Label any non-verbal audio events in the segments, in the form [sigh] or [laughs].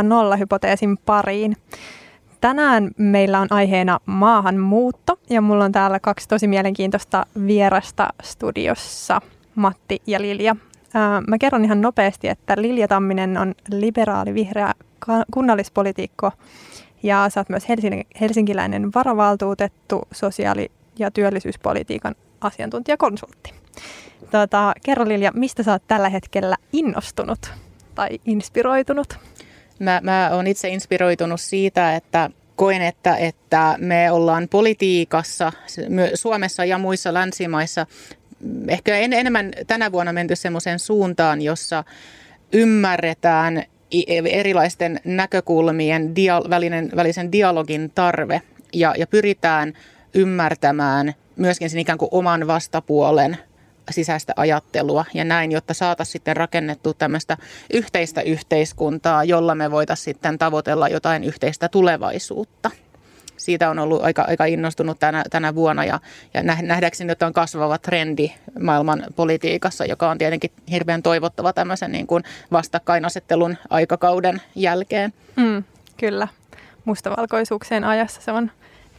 Tervetuloa Nollahypoteesin pariin. Tänään meillä on aiheena maahanmuutto ja mulla on täällä kaksi tosi mielenkiintoista vierasta studiossa, Matti ja Lilja. Mä kerron ihan nopeasti, että Lilja Tamminen on liberaali vihreä kunnallispolitiikko ja sä oot myös helsinkiläinen varavaltuutettu sosiaali- ja työllisyyspolitiikan asiantuntijakonsultti. Tota, kerro Lilja, mistä sä oot tällä hetkellä innostunut tai inspiroitunut? Mä, mä oon itse inspiroitunut siitä, että koen, että, että me ollaan politiikassa Suomessa ja muissa länsimaissa ehkä en, enemmän tänä vuonna menty semmoiseen suuntaan, jossa ymmärretään erilaisten näkökulmien dia, välinen, välisen dialogin tarve ja, ja pyritään ymmärtämään myöskin sen ikään kuin oman vastapuolen sisäistä ajattelua ja näin, jotta saataisiin sitten rakennettu tämmöistä yhteistä yhteiskuntaa, jolla me voitaisiin sitten tavoitella jotain yhteistä tulevaisuutta. Siitä on ollut aika, aika innostunut tänä, tänä vuonna ja, ja nähdäkseni että on kasvava trendi maailman politiikassa, joka on tietenkin hirveän toivottava tämmöisen niin kuin vastakkainasettelun aikakauden jälkeen. Mm, kyllä. Mustavalkoisuuksien ajassa se on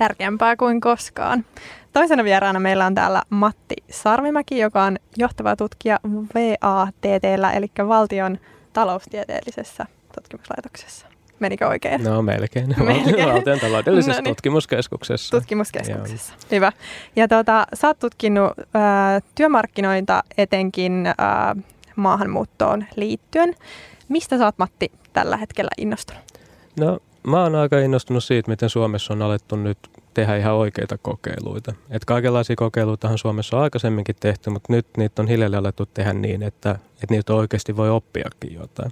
tärkeämpää kuin koskaan. Toisena vieraana meillä on täällä Matti Sarvimäki, joka on johtava tutkija VATTllä, eli valtion taloustieteellisessä tutkimuslaitoksessa. Menikö oikein? No melkein. [laughs] melkein. Valtion taloudellisessa [laughs] no niin. tutkimuskeskuksessa. Tutkimuskeskuksessa, Joo. hyvä. Ja tuota, sä oot tutkinut äh, työmarkkinoita etenkin äh, maahanmuuttoon liittyen. Mistä sä oot, Matti, tällä hetkellä innostunut? No mä oon aika innostunut siitä, miten Suomessa on alettu nyt tehdä ihan oikeita kokeiluita. Et kaikenlaisia kokeiluita on Suomessa aikaisemminkin tehty, mutta nyt niitä on hiljalleen alettu tehdä niin, että, että niitä oikeasti voi oppiakin jotain.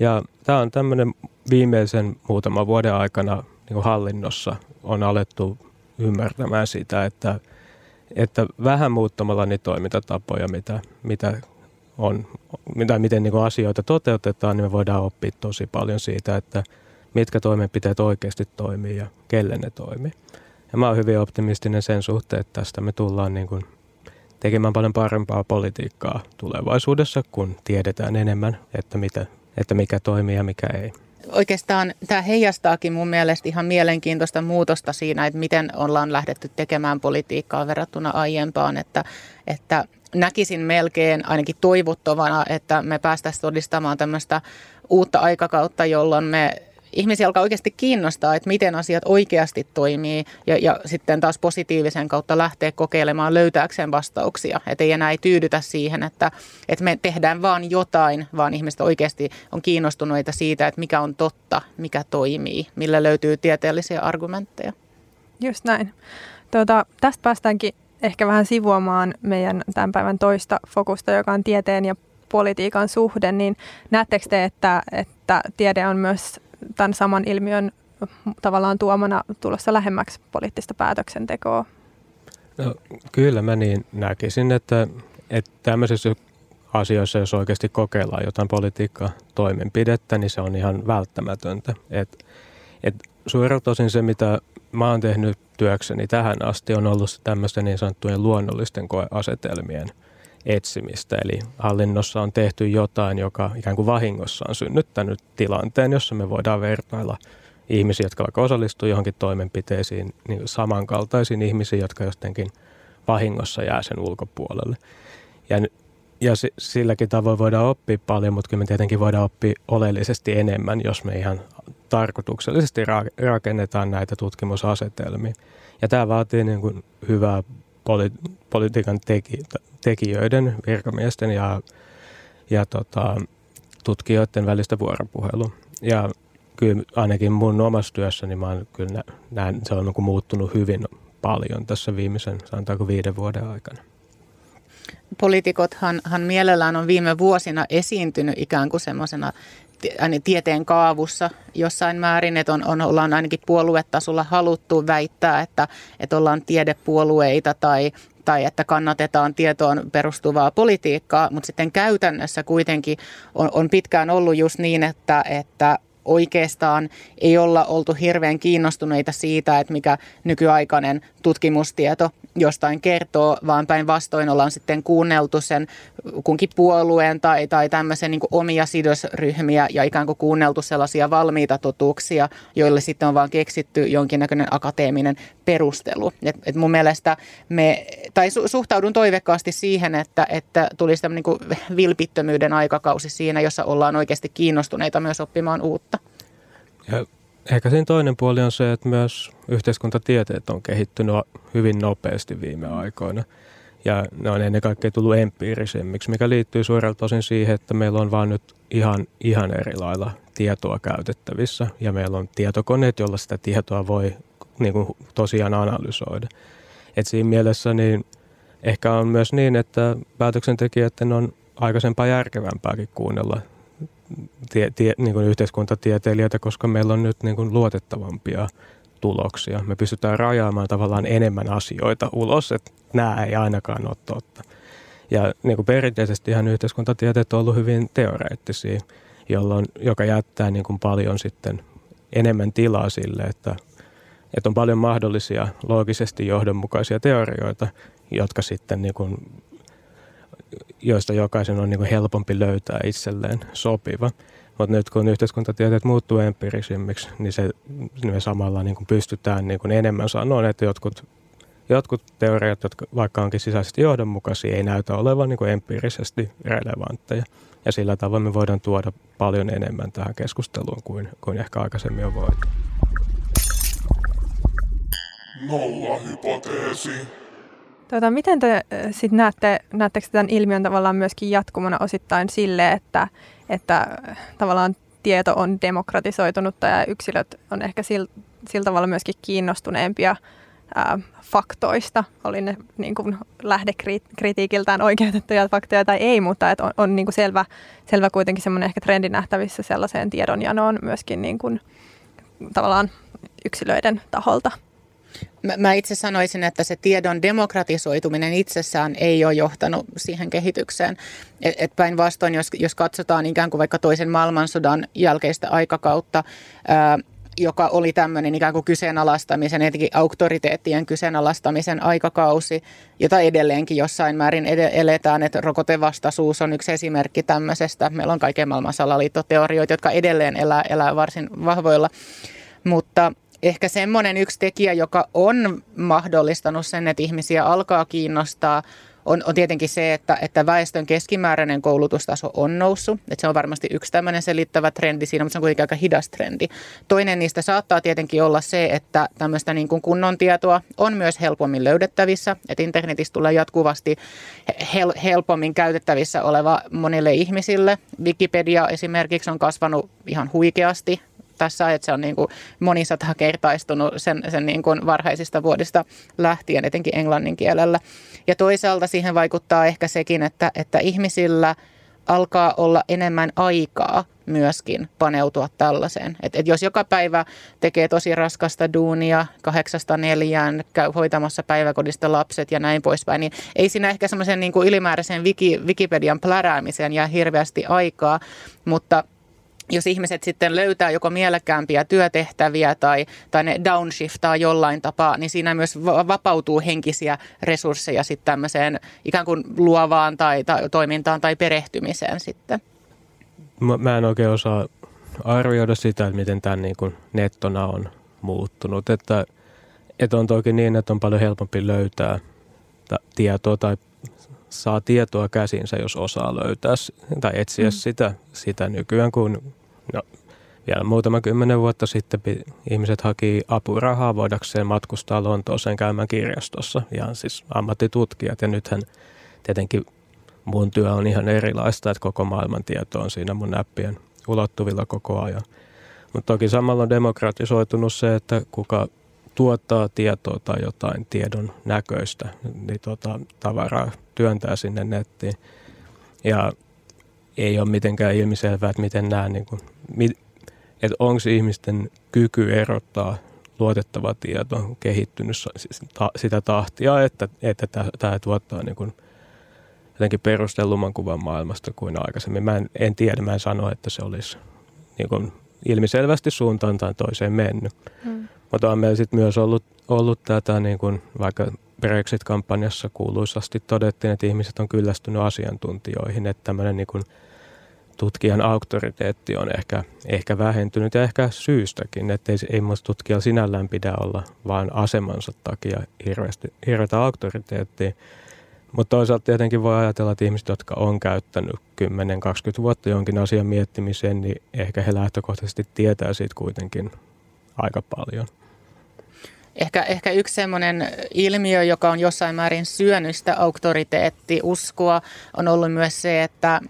Ja tämä on tämmöinen viimeisen muutaman vuoden aikana niin hallinnossa on alettu ymmärtämään sitä, että, että vähän muuttamalla niitä toimintatapoja, mitä, mitä on, mitä, miten niin asioita toteutetaan, niin me voidaan oppia tosi paljon siitä, että mitkä toimenpiteet oikeasti toimii ja kelle ne toimii. Ja mä oon hyvin optimistinen sen suhteen, että tästä me tullaan niin kuin tekemään paljon parempaa politiikkaa tulevaisuudessa, kun tiedetään enemmän, että, mitä, että mikä toimii ja mikä ei. Oikeastaan tämä heijastaakin mun mielestä ihan mielenkiintoista muutosta siinä, että miten ollaan lähdetty tekemään politiikkaa verrattuna aiempaan, että, että näkisin melkein ainakin toivottavana, että me päästäisiin todistamaan tämmöistä uutta aikakautta, jolloin me ihmisiä alkaa oikeasti kiinnostaa, että miten asiat oikeasti toimii ja, ja sitten taas positiivisen kautta lähteä kokeilemaan löytääkseen vastauksia. Että ei enää ei tyydytä siihen, että, että me tehdään vaan jotain, vaan ihmiset oikeasti on kiinnostuneita siitä, että mikä on totta, mikä toimii, millä löytyy tieteellisiä argumentteja. Just näin. Tuota, tästä päästäänkin ehkä vähän sivuamaan meidän tämän päivän toista fokusta, joka on tieteen ja politiikan suhde, niin näettekö te, että, että tiede on myös tämän saman ilmiön tavallaan tuomana tulossa lähemmäksi poliittista päätöksentekoa? No, kyllä mä niin näkisin, että, että tämmöisissä asioissa, jos oikeasti kokeillaan jotain politiikkaa toimenpidettä, niin se on ihan välttämätöntä. Et, et suurelta osin se, mitä mä oon tehnyt työkseni tähän asti, on ollut tämmöisten niin sanottujen luonnollisten koeasetelmien – etsimistä. Eli hallinnossa on tehty jotain, joka ikään kuin vahingossa on synnyttänyt tilanteen, jossa me voidaan vertailla ihmisiä, jotka vaikka osallistuu johonkin toimenpiteisiin, niin samankaltaisiin ihmisiin, jotka jotenkin vahingossa jää sen ulkopuolelle. Ja, ja silläkin tavoin voidaan oppia paljon, mutta kyllä me tietenkin voidaan oppia oleellisesti enemmän, jos me ihan tarkoituksellisesti rakennetaan näitä tutkimusasetelmia. Ja tämä vaatii niin kuin hyvää politiikan teki, tekijöiden, virkamiesten ja, ja tota, tutkijoiden välistä vuoropuhelua. Ja kyllä ainakin mun omassa työssäni mä kyllä näen, se on niin muuttunut hyvin paljon tässä viimeisen, sanotaanko viiden vuoden aikana. Poliitikothan hän mielellään on viime vuosina esiintynyt ikään kuin semmoisena tieteen kaavussa jossain määrin, että on, on, ollaan ainakin puoluetasolla haluttu väittää, että, että ollaan tiedepuolueita tai, tai että kannatetaan tietoon perustuvaa politiikkaa, mutta sitten käytännössä kuitenkin on, on pitkään ollut just niin, että, että oikeastaan ei olla oltu hirveän kiinnostuneita siitä, että mikä nykyaikainen tutkimustieto jostain kertoo, vaan päinvastoin ollaan sitten kuunneltu sen kunkin puolueen tai, tai tämmöisen niin omia sidosryhmiä ja ikään kuin kuunneltu sellaisia valmiita totuuksia, joille sitten on vaan keksitty jonkinnäköinen akateeminen perustelu. Et, et mun mielestä me, tai su, suhtaudun toivekkaasti siihen, että, että tulisi tämmöinen niin vilpittömyyden aikakausi siinä, jossa ollaan oikeasti kiinnostuneita myös oppimaan uutta. Ja ehkä siinä toinen puoli on se, että myös yhteiskuntatieteet on kehittynyt hyvin nopeasti viime aikoina. Ja ne on ennen kaikkea tullut empiirisemmiksi, mikä liittyy suurelta osin siihen, että meillä on vaan nyt ihan, ihan eri lailla tietoa käytettävissä. Ja meillä on tietokoneet, joilla sitä tietoa voi niin kuin tosiaan analysoida. Et siinä mielessä niin ehkä on myös niin, että päätöksentekijöiden on aikaisempaa järkevämpääkin kuunnella tie, tie, niin kuin yhteiskuntatieteilijöitä, koska meillä on nyt niin kuin luotettavampia tuloksia. Me pystytään rajaamaan tavallaan enemmän asioita ulos, että nämä ei ainakaan ole totta. Ja niin kuin perinteisesti ihan yhteiskuntatieteet on ollut hyvin teoreettisia, jolloin, joka jättää niin kuin paljon sitten enemmän tilaa sille, että, että on paljon mahdollisia loogisesti johdonmukaisia teorioita, jotka sitten niin kuin joista jokaisen on niin kuin helpompi löytää itselleen sopiva. Mutta nyt kun yhteiskuntatieteet muuttuu empiirisimmiksi, niin se niin samalla niin kuin pystytään niin kuin enemmän sanoa, että jotkut, jotkut teoriat, jotka vaikka onkin sisäisesti johdonmukaisia, ei näytä olevan niin kuin empiirisesti relevantteja. Ja sillä tavoin me voidaan tuoda paljon enemmän tähän keskusteluun kuin, kuin ehkä aikaisemmin on voitu. Nolla hypoteesi. Tuota, miten te sitten näette, näettekö tämän ilmiön tavallaan myöskin jatkumona osittain sille, että, että tavallaan tieto on demokratisoitunutta ja yksilöt on ehkä sillä, sillä tavalla myöskin kiinnostuneempia ää, faktoista, oli ne niin kuin lähdekritiikiltään oikeutettuja faktoja tai ei, mutta että on, on niin kuin selvä, selvä kuitenkin semmoinen ehkä trendi nähtävissä sellaiseen tiedonjanoon myöskin niin kuin, tavallaan yksilöiden taholta. Mä, mä itse sanoisin, että se tiedon demokratisoituminen itsessään ei ole johtanut siihen kehitykseen. Et, et päinvastoin, jos, jos katsotaan ikään kuin vaikka toisen maailmansodan jälkeistä aikakautta, ää, joka oli tämmöinen ikään kuin kyseenalaistamisen, etenkin auktoriteettien kyseenalaistamisen aikakausi, jota edelleenkin jossain määrin ed- eletään, että rokotevastaisuus on yksi esimerkki tämmöisestä. Meillä on kaiken maailman salaliittoteorioita, jotka edelleen elää, elää varsin vahvoilla. Mutta ehkä semmoinen yksi tekijä, joka on mahdollistanut sen, että ihmisiä alkaa kiinnostaa, on, on tietenkin se, että, että väestön keskimääräinen koulutustaso on noussut. Että se on varmasti yksi tämmöinen selittävä trendi siinä, mutta se on kuitenkin aika hidas trendi. Toinen niistä saattaa tietenkin olla se, että tämmöistä niin kuin kunnon tietoa on myös helpommin löydettävissä. Että internetistä tulee jatkuvasti hel- helpommin käytettävissä oleva monille ihmisille. Wikipedia esimerkiksi on kasvanut ihan huikeasti tässä, että se on niin kuin kertaistunut sen, sen niin kuin varhaisista vuodista lähtien, etenkin englannin kielellä. Ja toisaalta siihen vaikuttaa ehkä sekin, että, että ihmisillä alkaa olla enemmän aikaa myöskin paneutua tällaiseen. Et, et jos joka päivä tekee tosi raskasta duunia kahdeksasta neljään, käy hoitamassa päiväkodista lapset ja näin poispäin, niin ei siinä ehkä semmoisen niin ylimääräisen Wiki, Wikipedian pläräämiseen jää hirveästi aikaa, mutta jos ihmiset sitten löytää joko mielekkäämpiä työtehtäviä tai, tai ne downshiftaa jollain tapaa, niin siinä myös vapautuu henkisiä resursseja sitten tämmöiseen ikään kuin luovaan tai, tai toimintaan tai perehtymiseen sitten. Mä, mä en oikein osaa arvioida sitä, että miten tämä niin kuin nettona on muuttunut. Että, että on toki niin, että on paljon helpompi löytää tietoa tai saa tietoa käsinsä, jos osaa löytää tai etsiä mm. sitä, sitä nykyään, kun No, vielä muutama kymmenen vuotta sitten ihmiset haki apurahaa voidakseen matkustaa Lontooseen käymään kirjastossa, ihan siis ammattitutkijat. Ja nythän tietenkin mun työ on ihan erilaista, että koko maailman tieto on siinä mun näppien ulottuvilla koko ajan. Mutta toki samalla on demokratisoitunut se, että kuka tuottaa tietoa tai jotain tiedon näköistä, niin tota, tavaraa työntää sinne nettiin. Ja ei ole mitenkään ilmiselvää, että miten nämä, niin kuin, että onko ihmisten kyky erottaa luotettava tieto kehittynyt sitä tahtia, että, että tämä tuottaa niin kuin jotenkin perustellumman kuvan maailmasta kuin aikaisemmin. Mä en, en tiedä, mä en sano, että se olisi niin kuin ilmiselvästi suuntaan tai toiseen mennyt. Hmm. Mutta on meillä sitten myös ollut, ollut tätä, niin kuin vaikka Brexit-kampanjassa kuuluisasti todettiin, että ihmiset on kyllästynyt asiantuntijoihin, että tämmöinen niin kuin tutkijan auktoriteetti on ehkä, ehkä vähentynyt ja ehkä syystäkin, että ei, ei minusta tutkijalla sinällään pidä olla vain asemansa takia hirveästi, hirveätä auktoriteettia. Mutta toisaalta tietenkin voi ajatella, että ihmiset, jotka on käyttänyt 10-20 vuotta jonkin asian miettimiseen, niin ehkä he lähtökohtaisesti tietää siitä kuitenkin aika paljon. Ehkä, ehkä yksi sellainen ilmiö, joka on jossain määrin syönyt sitä auktoriteettiuskoa, on ollut myös se, että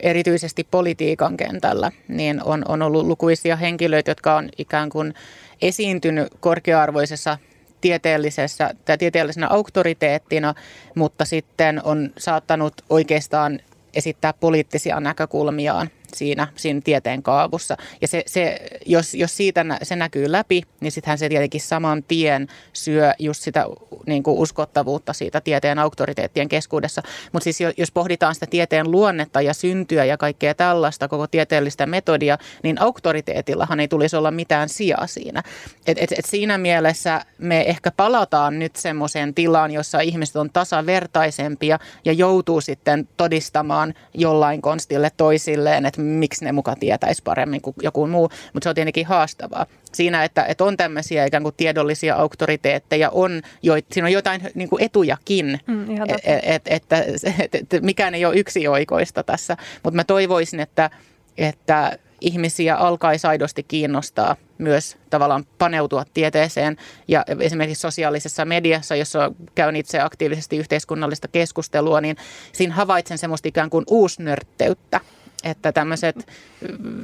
erityisesti politiikan kentällä niin on, on ollut lukuisia henkilöitä, jotka on ikään kuin esiintynyt korkea-arvoisessa tieteellisessä tai tieteellisenä auktoriteettina, mutta sitten on saattanut oikeastaan esittää poliittisia näkökulmiaan siinä, siinä tieteen kaavussa. Ja se, se, jos, jos siitä se näkyy läpi, niin sittenhän se tietenkin saman tien syö just sitä niin kuin uskottavuutta siitä tieteen auktoriteettien keskuudessa. Mutta siis jos pohditaan sitä tieteen luonnetta ja syntyä ja kaikkea tällaista, koko tieteellistä metodia, niin auktoriteetillahan ei tulisi olla mitään sijaa siinä. Et, et, et siinä mielessä me ehkä palataan nyt semmoiseen tilaan, jossa ihmiset on tasavertaisempia ja joutuu sitten todistamaan jollain konstille toisilleen, että miksi ne muka tietäisi paremmin kuin joku muu, mutta se on tietenkin haastavaa. Siinä, että, että on tämmöisiä ikään kuin tiedollisia auktoriteetteja, on jo, siinä on jotain niin kuin etujakin, mm, et, et, että, että, että mikään ei ole yksioikoista tässä, mutta mä toivoisin, että, että ihmisiä alkaisi aidosti kiinnostaa myös tavallaan paneutua tieteeseen. Ja esimerkiksi sosiaalisessa mediassa, jossa käyn itse aktiivisesti yhteiskunnallista keskustelua, niin siinä havaitsen semmoista ikään kuin uusnörtteyttä että tämmöiset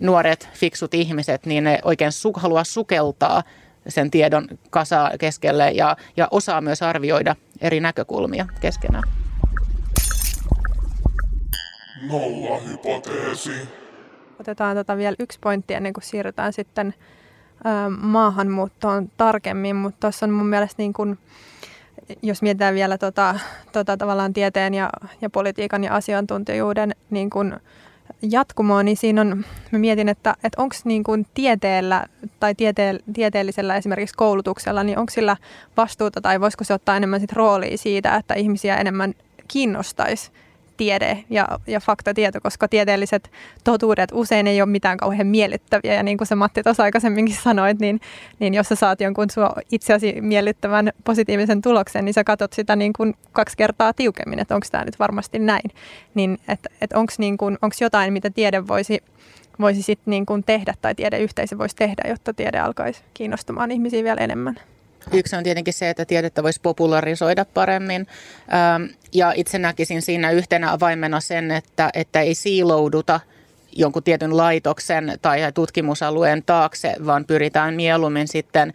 nuoret, fiksut ihmiset, niin ne oikein su- haluaa sukeltaa sen tiedon kasa keskelle ja, ja osaa myös arvioida eri näkökulmia keskenään. Nolla hypoteesi. Otetaan tota vielä yksi pointti ennen kuin siirrytään sitten ö, maahanmuuttoon tarkemmin, mutta tuossa on mun mielestä niin kuin, jos mietitään vielä tota, tota tavallaan tieteen ja, ja politiikan ja asiantuntijuuden niin kuin, jatkumoa, niin siinä on, mä mietin, että, että onko niin kuin tieteellä tai tiete, tieteellisellä esimerkiksi koulutuksella, niin onko sillä vastuuta tai voisiko se ottaa enemmän sit roolia siitä, että ihmisiä enemmän kiinnostaisi tiede ja, ja faktatieto, koska tieteelliset totuudet usein ei ole mitään kauhean miellyttäviä. Ja niin kuin se Matti tuossa aikaisemminkin sanoit, niin, niin jos sä saat jonkun sua itseäsi miellyttävän positiivisen tuloksen, niin sä katsot sitä niin kuin kaksi kertaa tiukemmin, että onko tämä nyt varmasti näin. Niin, että et onko niin jotain, mitä tiede voisi voisi sit niin kuin tehdä tai tiedeyhteisö voisi tehdä, jotta tiede alkaisi kiinnostamaan ihmisiä vielä enemmän? Yksi on tietenkin se, että tiedettä voisi popularisoida paremmin. Ja itse näkisin siinä yhtenä avaimena sen, että, että ei siilouduta – jonkun tietyn laitoksen tai tutkimusalueen taakse, vaan pyritään mieluummin sitten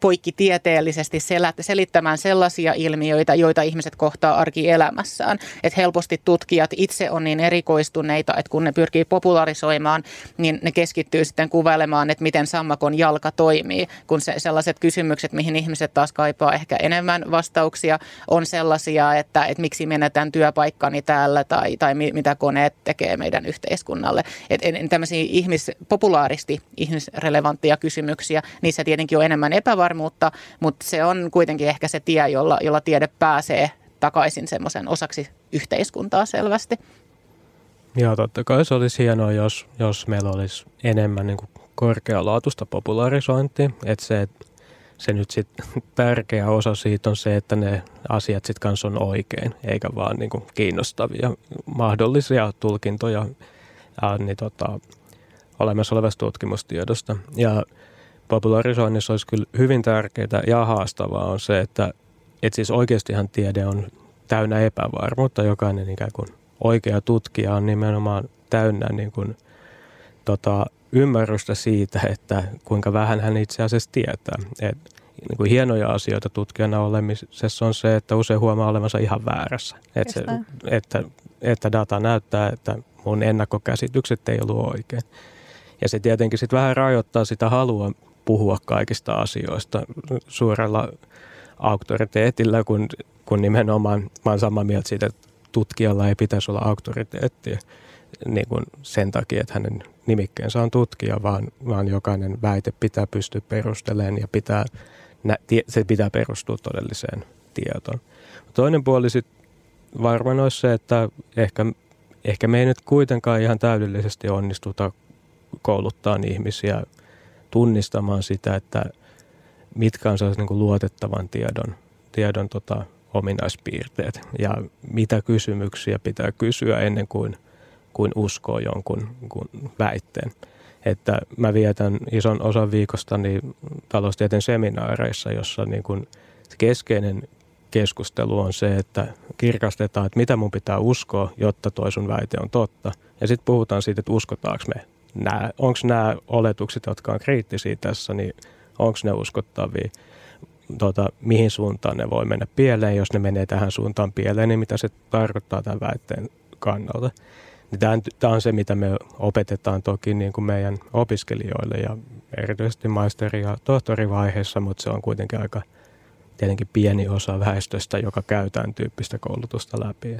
poikkitieteellisesti selittämään sellaisia ilmiöitä, joita ihmiset kohtaa arkielämässään. Että helposti tutkijat itse on niin erikoistuneita, että kun ne pyrkii popularisoimaan, niin ne keskittyy sitten kuvailemaan, että miten sammakon jalka toimii, kun se, sellaiset kysymykset, mihin ihmiset taas kaipaa ehkä enemmän vastauksia, on sellaisia, että, että miksi menetään työpaikkani täällä tai, tai mitä koneet tekee meidän meidän yhteiskunnalle. Et, et, tämmöisiä ihmis, populaaristi ihmisrelevantteja kysymyksiä, niissä tietenkin on enemmän epävarmuutta, mutta se on kuitenkin ehkä se tie, jolla, jolla tiede pääsee takaisin semmoisen osaksi yhteiskuntaa selvästi. Joo, totta kai se olisi hienoa, jos, jos meillä olisi enemmän niin korkealaatuista popularisointia. Että se, se nyt sit [laughs] tärkeä osa siitä on se, että ne asiat sitten kanssa on oikein, eikä vaan niin kuin kiinnostavia mahdollisia tulkintoja ää, niin tota, olemassa olevasta tutkimustiedosta. Ja popularisoinnissa olisi kyllä hyvin tärkeää ja haastavaa on se, että et siis oikeastihan tiede on täynnä epävarmuutta. Jokainen ikään kuin oikea tutkija on nimenomaan täynnä niin kuin, tota, ymmärrystä siitä, että kuinka vähän hän itse asiassa tietää. Et, niin kuin hienoja asioita tutkijana olemisessa on se, että usein huomaa olevansa ihan väärässä. Et se, että, että data näyttää, että mun ennakkokäsitykset ei ollut oikein. Ja se tietenkin sitten vähän rajoittaa sitä halua puhua kaikista asioista suurella auktoriteetilla, kun, kun nimenomaan mä olen samaa mieltä siitä, että tutkijalla ei pitäisi olla auktoriteettia. Niin kuin sen takia, että hänen nimikkeensä on tutkija, vaan, vaan jokainen väite pitää pystyä perustelemaan ja pitää, se pitää perustua todelliseen tietoon. Toinen puoli sitten varmaan olisi se, että ehkä, ehkä me ei nyt kuitenkaan ihan täydellisesti onnistuta kouluttaa ihmisiä tunnistamaan sitä, että mitkä on sellaisen niin luotettavan tiedon, tiedon tota, ominaispiirteet ja mitä kysymyksiä pitää kysyä ennen kuin, kuin uskoo jonkun kun väitteen. Että mä vietän ison osan viikostani taloustieteen seminaareissa, jossa niin kuin keskeinen keskustelu on se, että kirkastetaan, että mitä mun pitää uskoa, jotta toi sun väite on totta. Ja sitten puhutaan siitä, että uskotaanko me nämä, onko nämä oletukset, jotka on kriittisiä tässä, niin onko ne uskottavia, tota, mihin suuntaan ne voi mennä pieleen, jos ne menee tähän suuntaan pieleen, niin mitä se tarkoittaa tämän väitteen kannalta. Niin tämä, on se, mitä me opetetaan toki niin kuin meidän opiskelijoille ja erityisesti maisteri- ja tohtorivaiheessa, mutta se on kuitenkin aika tietenkin pieni osa väestöstä, joka käy tämän tyyppistä koulutusta läpi.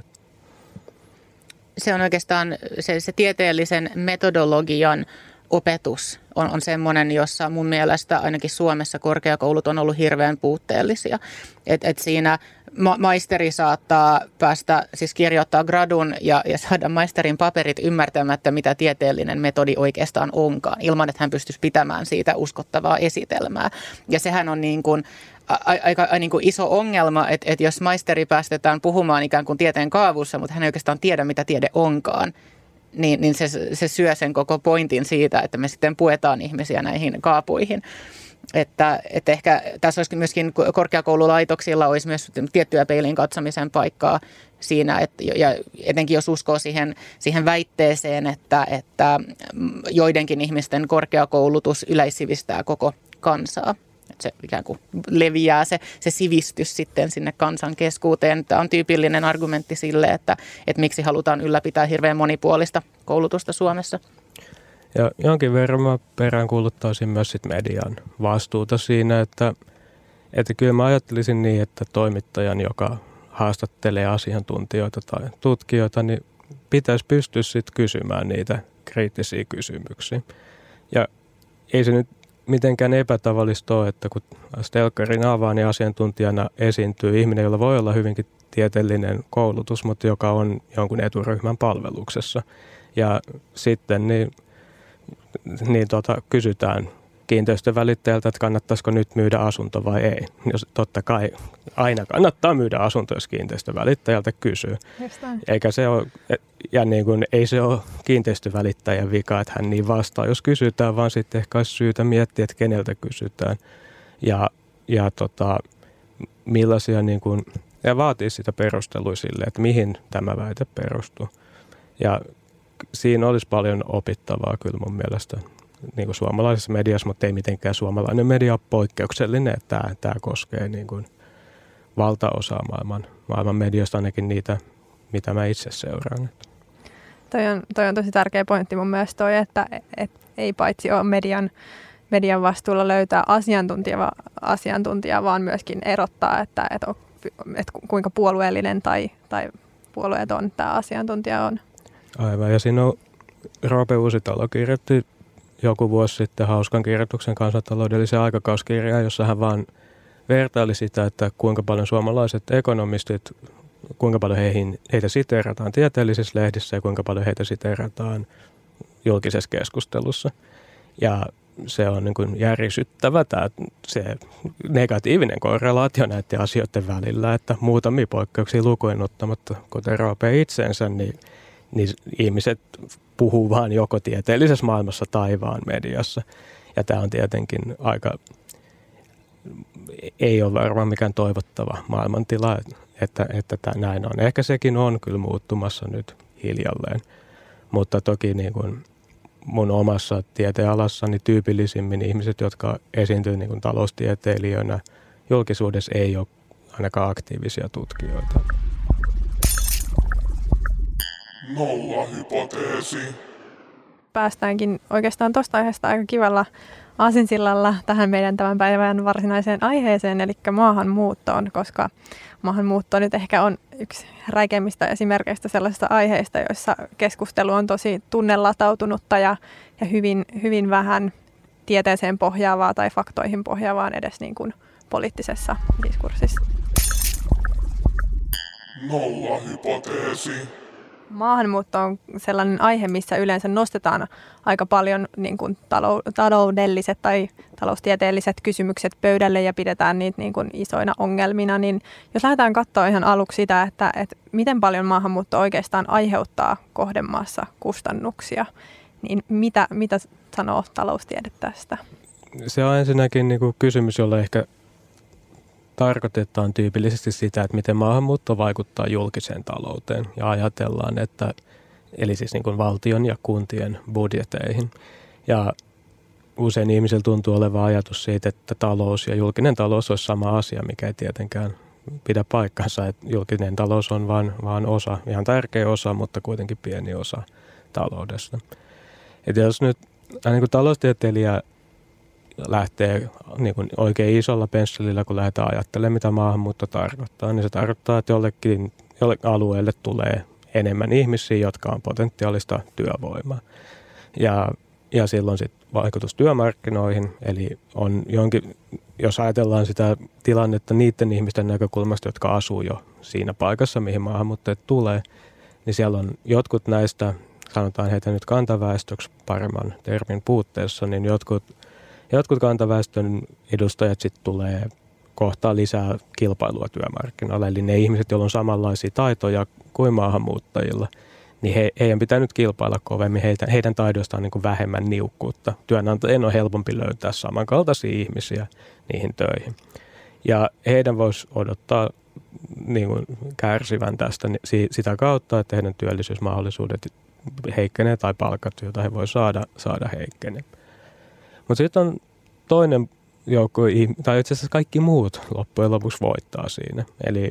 Se on oikeastaan se, se tieteellisen metodologian opetus on, on semmoinen, jossa mun mielestä ainakin Suomessa korkeakoulut on ollut hirveän puutteellisia. Et, et siinä ma- maisteri saattaa päästä, siis kirjoittaa gradun ja, ja saada maisterin paperit ymmärtämättä, mitä tieteellinen metodi oikeastaan onkaan, ilman että hän pystyisi pitämään siitä uskottavaa esitelmää. Ja sehän on niin kuin, aika niin kuin iso ongelma, että, että jos maisteri päästetään puhumaan ikään kuin tieteen kaavussa, mutta hän ei oikeastaan tiedä, mitä tiede onkaan, niin, niin se, se syö sen koko pointin siitä, että me sitten puetaan ihmisiä näihin kaapuihin. Että, että ehkä tässä olisikin myöskin korkeakoululaitoksilla olisi myös tiettyä peilin katsomisen paikkaa siinä, että, ja etenkin jos uskoo siihen, siihen väitteeseen, että, että joidenkin ihmisten korkeakoulutus yleissivistää koko kansaa että se ikään kuin leviää se, se sivistys sitten sinne kansan keskuuteen. Tämä on tyypillinen argumentti sille, että, että miksi halutaan ylläpitää hirveän monipuolista koulutusta Suomessa. Ja jonkin verran mä peräänkuuluttaisin myös sit median vastuuta siinä, että, että kyllä mä ajattelisin niin, että toimittajan, joka haastattelee asiantuntijoita tai tutkijoita, niin pitäisi pystyä sitten kysymään niitä kriittisiä kysymyksiä. Ja ei se nyt mitenkään epätavallista ole, että kun Stelkarin avaa, niin asiantuntijana esiintyy ihminen, jolla voi olla hyvinkin tieteellinen koulutus, mutta joka on jonkun eturyhmän palveluksessa. Ja sitten niin, niin tota, kysytään kiinteistövälittäjältä, että kannattaisiko nyt myydä asunto vai ei. Jos totta kai aina kannattaa myydä asunto, jos kiinteistövälittäjältä kysyy. Eikä se ole, ja niin kuin, ei se ole kiinteistövälittäjän vika, että hän niin vastaa, jos kysytään, vaan sitten ehkä olisi syytä miettiä, että keneltä kysytään. Ja, ja tota, millaisia niin kuin, ja vaatii sitä perustelua sille, että mihin tämä väite perustuu. Ja siinä olisi paljon opittavaa kyllä mun mielestä niin kuin suomalaisessa mediassa, mutta ei mitenkään suomalainen media ole poikkeuksellinen, että tämä, tämä koskee niin kuin valtaosaa maailman, maailman medioista, ainakin niitä, mitä mä itse seuraan. Toi on, toi on tosi tärkeä pointti mun mielestä toi, että et, ei paitsi ole median, median vastuulla löytää asiantuntija, asiantuntija, vaan myöskin erottaa, että et, et kuinka puolueellinen tai, tai puolueeton tämä asiantuntija on. Aivan, ja siinä on Roope Uusitalo kirjoitti joku vuosi sitten hauskan kirjoituksen kansantaloudellisen aikakauskirjaan, jossa hän vaan vertaili sitä, että kuinka paljon suomalaiset ekonomistit, kuinka paljon heihin, heitä siteerataan tieteellisissä lehdissä ja kuinka paljon heitä siteerataan julkisessa keskustelussa. Ja se on niin kuin järisyttävä tämä, se negatiivinen korrelaatio näiden asioiden välillä, että muutamia poikkeuksia lukujen ottamatta, kuten Roope itsensä, niin, niin ihmiset puhuu vaan joko tieteellisessä maailmassa tai vaan mediassa. Ja tämä on tietenkin aika, ei ole varmaan mikään toivottava maailmantila, että, että tämä näin on. Ehkä sekin on kyllä muuttumassa nyt hiljalleen, mutta toki niin kuin mun omassa tieteenalassani tyypillisimmin ihmiset, jotka esiintyy niin kuin taloustieteilijöinä julkisuudessa ei ole ainakaan aktiivisia tutkijoita. Nolla hypoteesi. Päästäänkin oikeastaan tuosta aiheesta aika kivalla aasinsillalla tähän meidän tämän päivän varsinaiseen aiheeseen, eli maahanmuuttoon, koska maahanmuutto nyt ehkä on yksi räikeimmistä esimerkkeistä sellaisista aiheista, joissa keskustelu on tosi tunnelatautunutta ja, ja hyvin, hyvin vähän tieteeseen pohjaavaa tai faktoihin pohjaavaa edes niin kuin poliittisessa diskurssissa. Nolla hypoteesi. Maahanmuutto on sellainen aihe, missä yleensä nostetaan aika paljon niin kuin taloudelliset tai taloustieteelliset kysymykset pöydälle ja pidetään niitä niin kuin isoina ongelmina. Niin jos lähdetään katsoa ihan aluksi sitä, että, että miten paljon maahanmuutto oikeastaan aiheuttaa kohdemaassa kustannuksia, niin mitä, mitä sanoo taloustiede tästä? Se on ensinnäkin niin kuin kysymys, jolla ehkä tarkoitetaan tyypillisesti sitä, että miten maahanmuutto vaikuttaa julkiseen talouteen ja ajatellaan, että eli siis niin kuin valtion ja kuntien budjeteihin. Ja usein ihmisillä tuntuu olevan ajatus siitä, että talous ja julkinen talous olisi sama asia, mikä ei tietenkään pidä paikkansa. Että julkinen talous on vain, vain osa, ihan tärkeä osa, mutta kuitenkin pieni osa taloudesta. Et jos nyt niin kuin taloustieteilijä lähtee niin kuin oikein isolla pensselillä, kun lähdetään ajattelemaan, mitä maahanmuutto tarkoittaa, niin se tarkoittaa, että jollekin jolle alueelle tulee enemmän ihmisiä, jotka on potentiaalista työvoimaa. Ja, ja silloin sitten vaikutus työmarkkinoihin, eli on jonkin, jos ajatellaan sitä tilannetta niiden ihmisten näkökulmasta, jotka asuu jo siinä paikassa, mihin maahanmuuttajat tulee, niin siellä on jotkut näistä, sanotaan heitä nyt kantaväestöksi paremman termin puutteessa, niin jotkut jotkut kantaväestön edustajat sitten tulee kohtaa lisää kilpailua työmarkkinoilla. Eli ne ihmiset, joilla on samanlaisia taitoja kuin maahanmuuttajilla, niin he, heidän pitää nyt kilpailla kovemmin. Heitä, heidän taidoistaan niin vähemmän niukkuutta. Työnantajien on helpompi löytää samankaltaisia ihmisiä niihin töihin. Ja heidän voisi odottaa niin kuin kärsivän tästä sitä kautta, että heidän työllisyysmahdollisuudet heikkenee tai palkat, joita he voi saada, saada heikkenee. Mutta sitten on toinen joukko, tai itse asiassa kaikki muut loppujen lopuksi voittaa siinä. Eli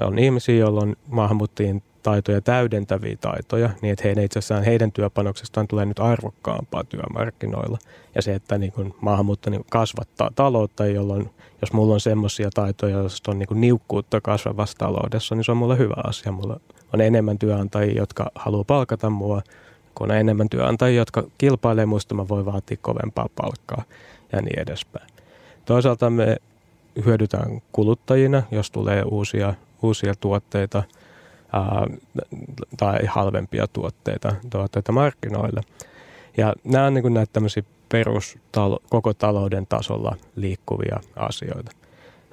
on ihmisiä, joilla on maahanmuuttajien taitoja täydentäviä taitoja, niin että heidän itse asiassa heidän työpanoksestaan tulee nyt arvokkaampaa työmarkkinoilla. Ja se, että niin maahanmuutto niin kasvattaa taloutta, jolloin jos mulla on semmoisia taitoja, jos on niin niukkuutta kasvavassa taloudessa, niin se on mulle hyvä asia. Mulla on enemmän työnantajia, jotka haluaa palkata mua, kun on enemmän työnantajia, jotka kilpailee muista, mä voi vaatia kovempaa palkkaa ja niin edespäin. Toisaalta me hyödytään kuluttajina, jos tulee uusia, uusia tuotteita ää, tai halvempia tuotteita, tuotteita markkinoille. Ja nämä on niin näitä tämmöisiä perus koko talouden tasolla liikkuvia asioita.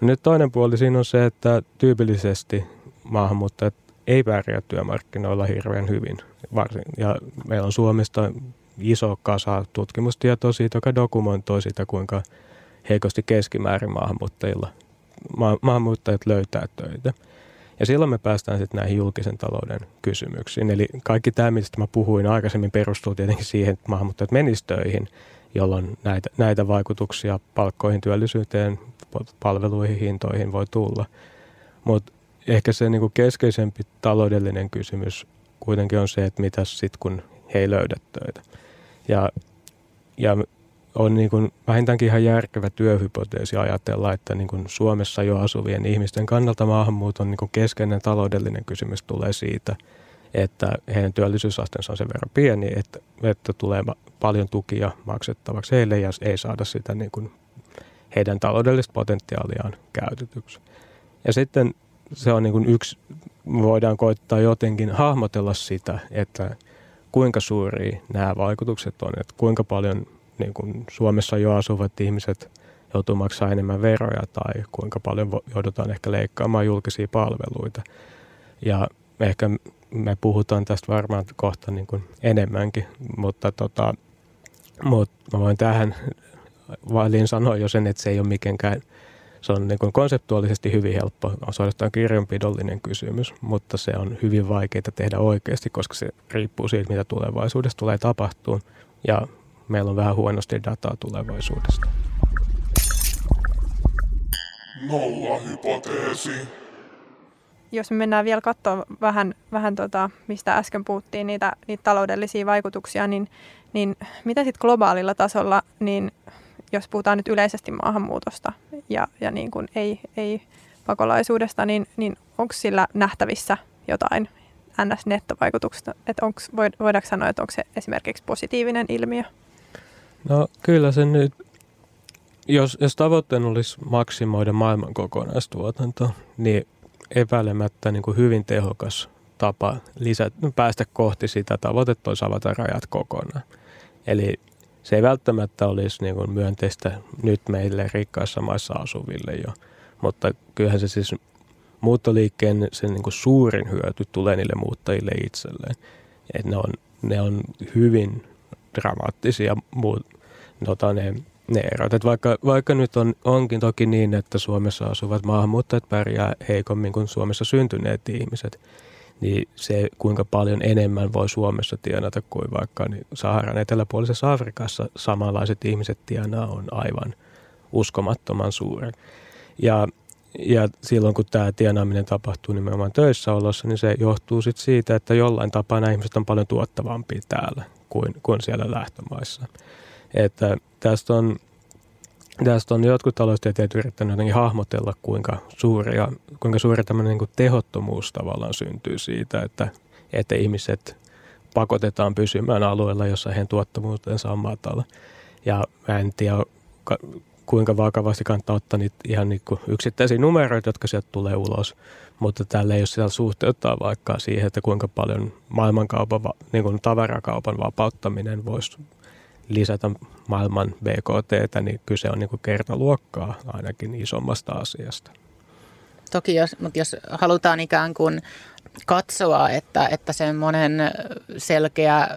No nyt toinen puoli siinä on se, että tyypillisesti maahanmuuttajat ei pärjää työmarkkinoilla hirveän hyvin. Varsin. Ja meillä on Suomesta iso kasa tutkimustietoa siitä, joka dokumentoi sitä, kuinka heikosti keskimäärin maahanmuuttajilla, ma- maahanmuuttajat löytää töitä. Ja silloin me päästään sitten näihin julkisen talouden kysymyksiin. Eli kaikki tämä, mistä mä puhuin aikaisemmin, perustuu tietenkin siihen, että maahanmuuttajat menisivät töihin, jolloin näitä, näitä vaikutuksia palkkoihin, työllisyyteen, palveluihin, hintoihin voi tulla. Mutta ehkä se niin kuin keskeisempi taloudellinen kysymys kuitenkin on se, että mitä sitten kun he ei löydä töitä. Ja, ja on niin kuin vähintäänkin ihan järkevä työhypoteesi ajatella, että niin kuin Suomessa jo asuvien ihmisten kannalta maahanmuuton niin kuin keskeinen taloudellinen kysymys tulee siitä, että heidän työllisyysastensa on sen verran pieni, että, että tulee paljon tukia maksettavaksi heille ja ei saada sitä niin kuin heidän taloudellista potentiaaliaan käytetyksi. Ja sitten se on niin kuin yksi, voidaan koittaa jotenkin hahmotella sitä, että kuinka suuria nämä vaikutukset on, että kuinka paljon niin kuin Suomessa jo asuvat ihmiset joutuu maksamaan enemmän veroja tai kuinka paljon joudutaan ehkä leikkaamaan julkisia palveluita. Ja ehkä me puhutaan tästä varmaan kohta niin kuin enemmänkin, mutta, tota, mutta mä voin tähän väliin sanoa jo sen, että se ei ole mitenkään – se on niin kuin konseptuaalisesti hyvin helppo, on suorastaan kirjanpidollinen kysymys, mutta se on hyvin vaikeaa tehdä oikeasti, koska se riippuu siitä, mitä tulevaisuudessa tulee tapahtuu ja meillä on vähän huonosti dataa tulevaisuudesta. Nolla hypoteesi. Jos me mennään vielä katsoa vähän, vähän tota, mistä äsken puhuttiin, niitä, niitä taloudellisia vaikutuksia, niin, niin mitä sitten globaalilla tasolla, niin jos puhutaan nyt yleisesti maahanmuutosta ja, ja niin kuin ei, ei pakolaisuudesta, niin, niin onko sillä nähtävissä jotain NS-nettovaikutuksesta? Että onks, voidaanko sanoa, että onko se esimerkiksi positiivinen ilmiö? No kyllä se nyt, jos, jos tavoitteena olisi maksimoida maailman kokonaistuotanto, niin epäilemättä niin kuin hyvin tehokas tapa lisät, päästä kohti sitä tavoitetta olisi avata rajat kokonaan. Eli se ei välttämättä olisi niin kuin myönteistä nyt meille rikkaissa maissa asuville jo, mutta kyllähän se siis muuttoliikkeen sen niin kuin suurin hyöty tulee niille muuttajille itselleen. Et ne, on, ne on hyvin dramaattisia muut, tota ne, ne erot. Et vaikka, vaikka nyt on, onkin toki niin, että Suomessa asuvat maahanmuuttajat pärjää heikommin kuin Suomessa syntyneet ihmiset, niin se kuinka paljon enemmän voi Suomessa tienata kuin vaikka niin Saharan eteläpuolisessa Afrikassa samanlaiset ihmiset tienaa on aivan uskomattoman suuri. Ja, ja silloin kun tämä tienaaminen tapahtuu nimenomaan töissä olossa, niin se johtuu sit siitä, että jollain tapaa nämä ihmiset on paljon tuottavampia täällä kuin, kuin siellä lähtömaissa. Että tästä on Tästä on jotkut taloustieteilijät yrittäneet jotenkin hahmotella, kuinka, suuria, kuinka suuri tämmöinen niin tehottomuus tavallaan syntyy siitä, että, että ihmiset pakotetaan pysymään alueella, jossa heidän tuottavuutensa on matala. Ja mä en tiedä, kuinka vakavasti kannattaa ottaa niitä ihan niin kuin yksittäisiä numeroita, jotka sieltä tulee ulos, mutta tällä ei ole suhteuttaa vaikka siihen, että kuinka paljon maailmankaupan, niin kuin tavarakaupan vapauttaminen voisi lisätä maailman BKT, niin kyse on niin kuin kertaluokkaa ainakin isommasta asiasta. Toki, jos, mutta jos halutaan ikään kuin katsoa, että, että semmoinen selkeä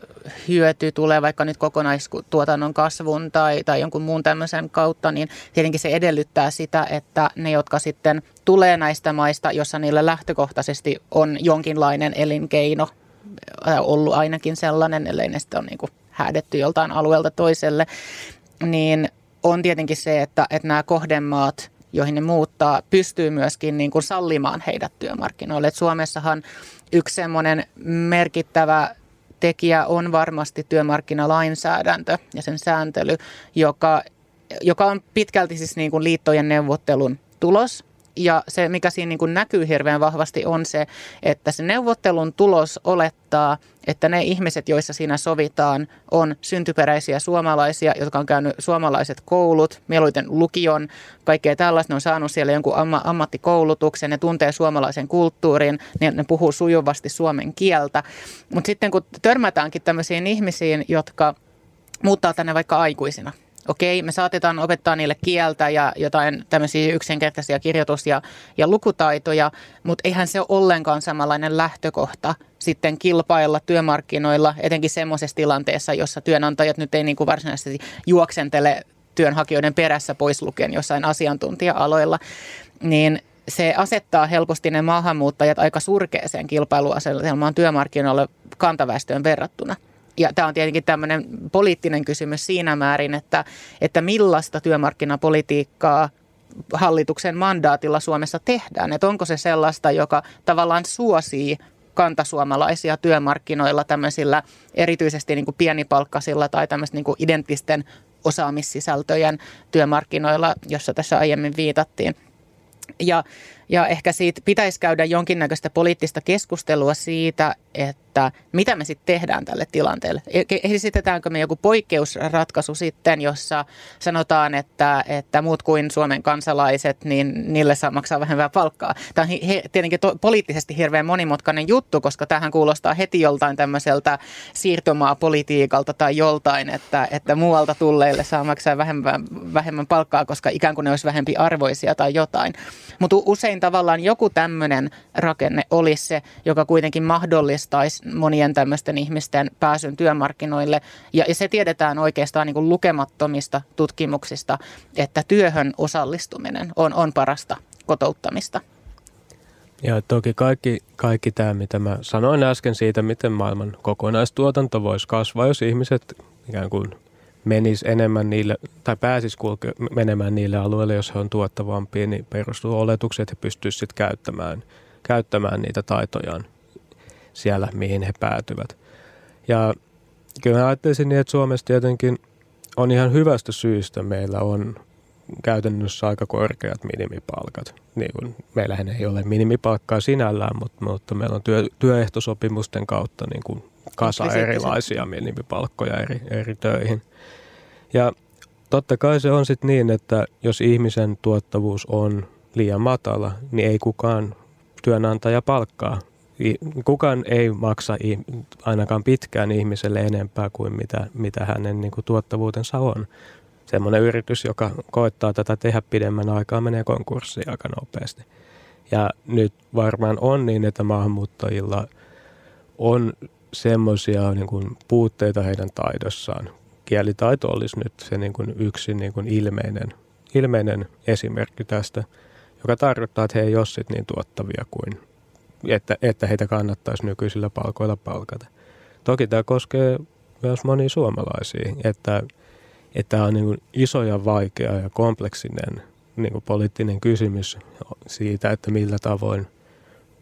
hyöty tulee vaikka nyt kokonaistuotannon kasvun tai, tai jonkun muun tämmöisen kautta, niin tietenkin se edellyttää sitä, että ne, jotka sitten tulee näistä maista, jossa niillä lähtökohtaisesti on jonkinlainen elinkeino, ollut ainakin sellainen, ellei ne sitten ole niin kuin häädetty joltain alueelta toiselle, niin on tietenkin se, että, että nämä kohdemaat, joihin ne muuttaa, pystyy myöskin niin kuin sallimaan heidät työmarkkinoille. Et Suomessahan yksi semmoinen merkittävä tekijä on varmasti työmarkkinalainsäädäntö ja sen sääntely, joka, joka on pitkälti siis niin kuin liittojen neuvottelun tulos. Ja se, mikä siinä niin kuin näkyy hirveän vahvasti, on se, että se neuvottelun tulos olettaa, että ne ihmiset, joissa siinä sovitaan, on syntyperäisiä suomalaisia, jotka on käynyt suomalaiset koulut, mieluiten lukion, kaikkea tällaista. Ne on saanut siellä jonkun amma, ammattikoulutuksen, ne tuntee suomalaisen kulttuurin, ne, ne puhuu sujuvasti suomen kieltä. Mutta sitten kun törmätäänkin tämmöisiin ihmisiin, jotka muuttaa tänne vaikka aikuisina – okei, me saatetaan opettaa niille kieltä ja jotain tämmöisiä yksinkertaisia kirjoitus- ja, ja lukutaitoja, mutta eihän se ole ollenkaan samanlainen lähtökohta sitten kilpailla työmarkkinoilla, etenkin semmoisessa tilanteessa, jossa työnantajat nyt ei niin kuin varsinaisesti juoksentele työnhakijoiden perässä pois lukien jossain asiantuntija-aloilla, niin se asettaa helposti ne maahanmuuttajat aika surkeeseen kilpailuasetelmaan työmarkkinoille kantaväestöön verrattuna – ja tämä on tietenkin tämmöinen poliittinen kysymys siinä määrin, että, että millaista työmarkkinapolitiikkaa hallituksen mandaatilla Suomessa tehdään. Että onko se sellaista, joka tavallaan suosii kantasuomalaisia työmarkkinoilla tämmöisillä erityisesti niin kuin pienipalkkasilla tai tämmöisten niin kuin osaamissisältöjen työmarkkinoilla, jossa tässä aiemmin viitattiin. Ja, ja ehkä siitä pitäisi käydä jonkinnäköistä poliittista keskustelua siitä, että mitä me sitten tehdään tälle tilanteelle. E, esitetäänkö me joku poikkeusratkaisu sitten, jossa sanotaan, että, että muut kuin Suomen kansalaiset, niin niille saa maksaa vähemmän palkkaa. Tämä on he, tietenkin to, poliittisesti hirveän monimutkainen juttu, koska tähän kuulostaa heti joltain tämmöiseltä siirtomaapolitiikalta tai joltain, että, että muualta tulleille saa maksaa vähemmän, vähemmän palkkaa, koska ikään kuin ne olisi vähempi arvoisia tai jotain. Mutta usein tavallaan joku tämmöinen rakenne olisi se, joka kuitenkin mahdollistaisi monien tämmöisten ihmisten pääsyn työmarkkinoille. Ja, ja se tiedetään oikeastaan niin kuin lukemattomista tutkimuksista, että työhön osallistuminen on, on parasta kotouttamista. Ja toki kaikki, kaikki tämä, mitä mä sanoin äsken siitä, miten maailman kokonaistuotanto voisi kasvaa, jos ihmiset ikään kuin menisi enemmän niille, tai pääsisi kulke, menemään niille alueille, jos he on tuottavampia, niin perustuu oletukset, että he pystyisivät käyttämään, käyttämään niitä taitojaan siellä, mihin he päätyvät. Ja kyllä mä ajattelisin niin, että Suomessa tietenkin on ihan hyvästä syystä meillä on käytännössä aika korkeat minimipalkat. Niin kuin, meillähän ei ole minimipalkkaa sinällään, mutta, mutta meillä on työ, työehtosopimusten kautta niin kuin kasa erilaisia minimipalkkoja eri, eri töihin. Ja totta kai se on sitten niin, että jos ihmisen tuottavuus on liian matala, niin ei kukaan työnantaja palkkaa. Kukaan ei maksa ainakaan pitkään ihmiselle enempää kuin mitä, mitä hänen niin kuin, tuottavuutensa on. Semmoinen yritys, joka koettaa tätä tehdä pidemmän aikaa, menee konkurssiin aika nopeasti. Ja nyt varmaan on niin, että maahanmuuttajilla on semmoisia niin puutteita heidän taidossaan. Kielitaito olisi nyt se niin kuin yksi niin kuin ilmeinen, ilmeinen esimerkki tästä, joka tarkoittaa, että he ei ole niin tuottavia kuin että, että heitä kannattaisi nykyisillä palkoilla palkata. Toki tämä koskee myös monia suomalaisia, että, että tämä on niin kuin iso ja vaikea ja kompleksinen niin kuin poliittinen kysymys siitä, että millä tavoin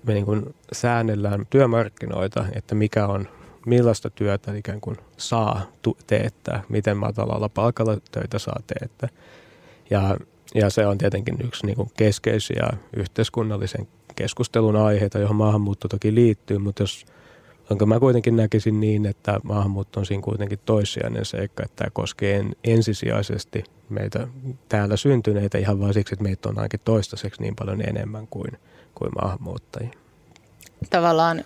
me niin kuin säännellään työmarkkinoita, että mikä on, millaista työtä ikään kuin saa teettää, miten matalalla palkalla töitä saa teettää. Ja, ja se on tietenkin yksi niin kuin keskeisiä yhteiskunnallisen keskustelun aiheita, johon maahanmuutto toki liittyy, mutta jos onko mä kuitenkin näkisin niin, että maahanmuutto on siinä kuitenkin toissijainen seikka, että tämä koskee ensisijaisesti meitä täällä syntyneitä ihan vain siksi, että meitä on ainakin toistaiseksi niin paljon enemmän kuin, kuin maahanmuuttajia. Tavallaan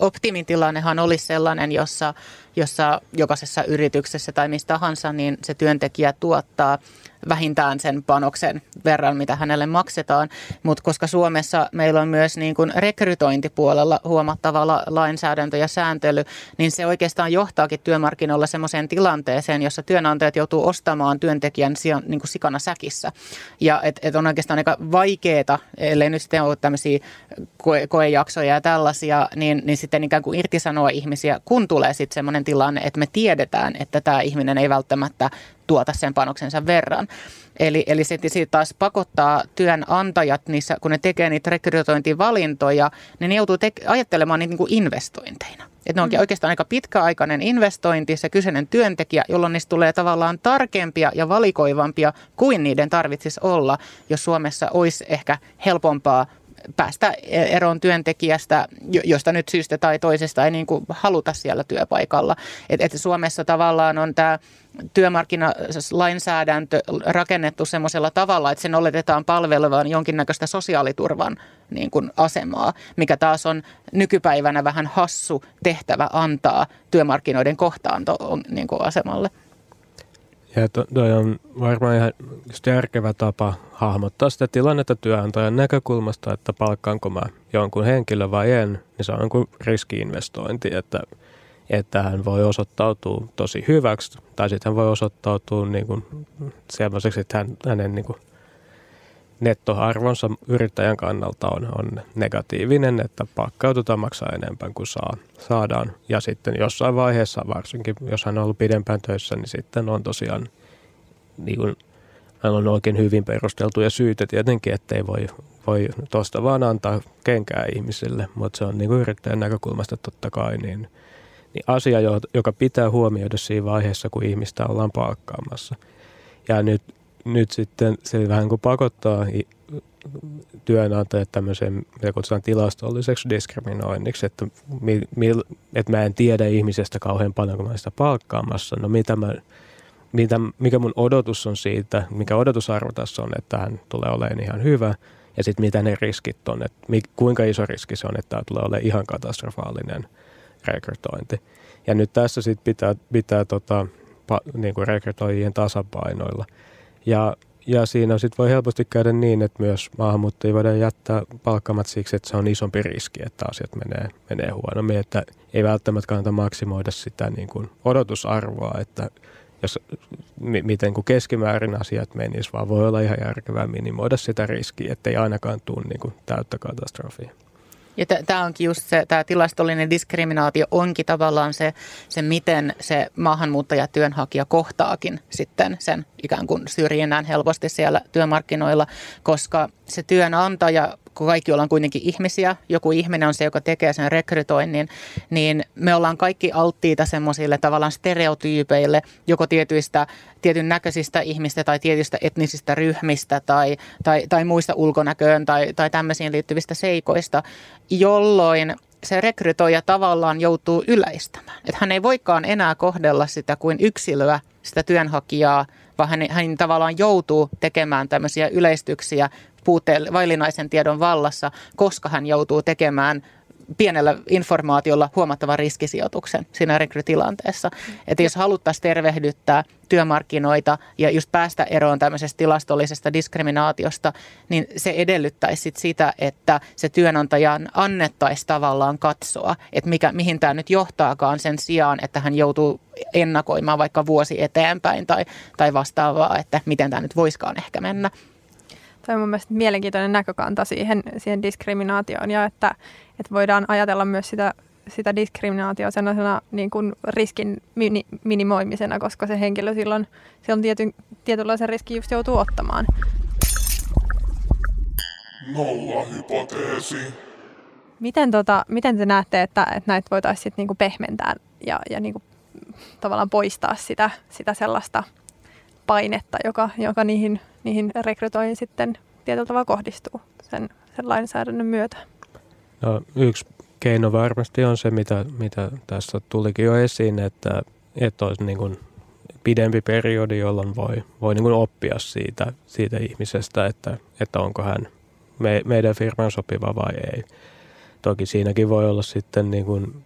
optimitilannehan olisi sellainen, jossa, jossa jokaisessa yrityksessä tai mistä tahansa, niin se työntekijä tuottaa vähintään sen panoksen verran, mitä hänelle maksetaan. Mutta koska Suomessa meillä on myös niin kuin rekrytointipuolella huomattava la- lainsäädäntö ja sääntely, niin se oikeastaan johtaakin työmarkkinoilla sellaiseen tilanteeseen, jossa työnantajat joutuu ostamaan työntekijän sijan, niin kuin sikana säkissä. Ja et, et on oikeastaan aika vaikeaa, ellei nyt sitten ole tämmöisiä koe- koejaksoja ja tällaisia, niin, niin sitten ikään kuin irtisanoa ihmisiä, kun tulee sitten semmoinen tilanne, että me tiedetään, että tämä ihminen ei välttämättä tuota sen panoksensa verran. Eli, eli se siitä taas pakottaa työnantajat, niissä, kun ne tekee niitä rekrytointivalintoja, niin ne joutuu te- ajattelemaan niitä niin kuin investointeina. Että ne onkin mm. oikeastaan aika pitkäaikainen investointi, se kyseinen työntekijä, jolloin niistä tulee tavallaan tarkempia ja valikoivampia kuin niiden tarvitsisi olla, jos Suomessa olisi ehkä helpompaa päästä eroon työntekijästä, josta nyt syystä tai toisesta ei niin kuin haluta siellä työpaikalla. Et, et Suomessa tavallaan on tämä työmarkkinalainsäädäntö rakennettu semmoisella tavalla, että sen oletetaan palvelevan jonkinnäköistä sosiaaliturvan niin kuin asemaa, mikä taas on nykypäivänä vähän hassu tehtävä antaa työmarkkinoiden kohtaanto niin kuin asemalle. Ja to, on varmaan ihan just järkevä tapa hahmottaa sitä tilannetta työnantajan näkökulmasta, että palkkaanko mä jonkun henkilön vai en, niin se on jonkun riskiinvestointi, että, että hän voi osoittautua tosi hyväksi, tai sitten hän voi osoittautua niin kuin sellaiseksi, että hän, hänen niin kuin nettoarvonsa yrittäjän kannalta on, on negatiivinen, että pakkaututaan maksaa enemmän kuin saa, saadaan. Ja sitten jossain vaiheessa, varsinkin jos hän on ollut pidempään töissä, niin sitten on tosiaan niin kuin, on oikein hyvin perusteltuja syitä tietenkin, ettei voi, voi tuosta vaan antaa kenkää ihmisille, mutta se on niin kuin yrittäjän näkökulmasta totta kai niin, niin asia, joka pitää huomioida siinä vaiheessa, kun ihmistä ollaan palkkaamassa. Ja nyt nyt sitten se vähän kuin pakottaa työnantajat tämmöiseen, mitä kutsutaan tilastolliseksi diskriminoinniksi, että, mi, mi, että mä en tiedä ihmisestä kauhean paljon, kun mä sitä palkkaamassa. No mitä mä, mitä, mikä mun odotus on siitä, mikä odotusarvo tässä on, että hän tulee olemaan ihan hyvä, ja sitten mitä ne riskit on, että mi, kuinka iso riski se on, että tämä tulee olemaan ihan katastrofaalinen rekrytointi. Ja nyt tässä sitten pitää, pitää tota, pa, niin kuin rekrytoijien tasapainoilla – ja, ja siinä sitten voi helposti käydä niin, että myös maahanmuuttajia voidaan jättää palkkamat siksi, että se on isompi riski, että asiat menee, menee huonommin. Että ei välttämättä kannata maksimoida sitä niin kuin odotusarvoa, että jos, miten kuin keskimäärin asiat menisivät, vaan voi olla ihan järkevää minimoida sitä riskiä, ettei ainakaan tule niin kuin täyttä katastrofia. Ja tämä onkin just se, tämä tilastollinen diskriminaatio onkin tavallaan se, se, miten se maahanmuuttaja työnhakija kohtaakin sitten sen ikään kuin syrjinnän helposti siellä työmarkkinoilla, koska se työnantaja kun kaikki ollaan kuitenkin ihmisiä, joku ihminen on se, joka tekee sen rekrytoinnin, niin me ollaan kaikki alttiita semmoisille tavallaan stereotyypeille, joko tietyistä, tietyn näköisistä ihmistä tai tietyistä etnisistä ryhmistä tai, tai, tai muista ulkonäköön tai, tai tämmöisiin liittyvistä seikoista, jolloin se rekrytoija tavallaan joutuu yleistämään. Että hän ei voikaan enää kohdella sitä kuin yksilöä, sitä työnhakijaa, vaan hän, hän tavallaan joutuu tekemään tämmöisiä yleistyksiä puutteelle, vaillinaisen tiedon vallassa, koska hän joutuu tekemään pienellä informaatiolla huomattavan riskisijoituksen siinä rekrytilanteessa. Että jos haluttaisiin tervehdyttää työmarkkinoita ja just päästä eroon tämmöisestä tilastollisesta diskriminaatiosta, niin se edellyttäisi sit sitä, että se työnantajan annettaisi tavallaan katsoa, että mikä, mihin tämä nyt johtaakaan sen sijaan, että hän joutuu ennakoimaan vaikka vuosi eteenpäin tai, tai vastaavaa, että miten tämä nyt voiskaan ehkä mennä. Tämä on mun mielestä mielenkiintoinen näkökanta siihen, siihen diskriminaatioon ja että, että voidaan ajatella myös sitä, sitä diskriminaatioa sellaisena niin kuin riskin mini, minimoimisena, koska se henkilö silloin, silloin tietyn, tietynlaisen riskin just joutuu ottamaan. Nolla hypoteesi. Miten, tota, miten te näette, että, että näitä voitaisiin niinku pehmentää ja, ja niinku tavallaan poistaa sitä, sitä sellaista painetta, joka, joka niihin, niihin rekrytoihin sitten tietyllä tavalla kohdistuu sen, sen lainsäädännön myötä? No, yksi keino varmasti on se, mitä, mitä tässä tulikin jo esiin, että, että olisi niin kuin pidempi periodi, jolloin voi, voi niin kuin oppia siitä, siitä ihmisestä, että, että onko hän me, meidän firman sopiva vai ei. Toki siinäkin voi olla sitten niin kuin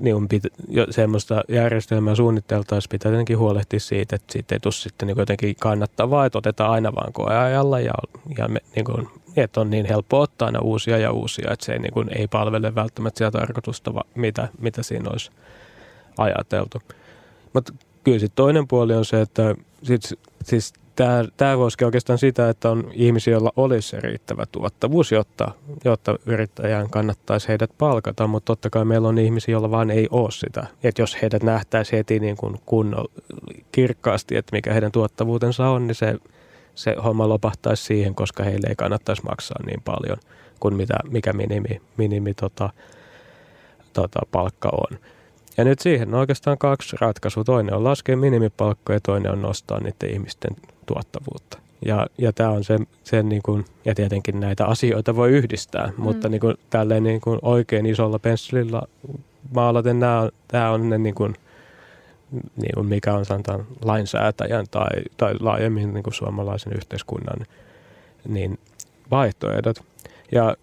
niin pit, jo, semmoista järjestelmää suunniteltaisiin, pitää jotenkin huolehtia siitä, että siitä ei tule sitten niin jotenkin kannattavaa, että otetaan aina vaan koeajalla ja, ja me, niin kuin, että on niin helppo ottaa aina uusia ja uusia, että se ei, niin kuin, ei palvele välttämättä sitä tarkoitusta, mitä, mitä siinä olisi ajateltu. Mutta kyllä sitten toinen puoli on se, että sit, siis tämä, tämä koskee oikeastaan sitä, että on ihmisiä, joilla olisi se riittävä tuottavuus, jotta, jotta yrittäjän kannattaisi heidät palkata, mutta totta kai meillä on ihmisiä, joilla vaan ei ole sitä. Että jos heidät nähtäisi heti niin kuin kunnolla kirkkaasti, että mikä heidän tuottavuutensa on, niin se, se homma lopahtaisi siihen, koska heille ei kannattaisi maksaa niin paljon kuin mitä, mikä minimi, minimi tota, tota, palkka on. Ja nyt siihen on oikeastaan kaksi ratkaisua. Toinen on laskea minimipalkkoja ja toinen on nostaa niiden ihmisten tuottavuutta. Ja, ja tämä on se, se niin kuin, ja tietenkin näitä asioita voi yhdistää, mm. mutta niin kuin, tälleen niin kuin oikein isolla pensselillä maalaten nämä, tämä on ne niin kuin, niin kuin mikä on sanotaan lainsäätäjän tai, tai laajemmin niin kuin suomalaisen yhteiskunnan niin vaihtoehdot. Ja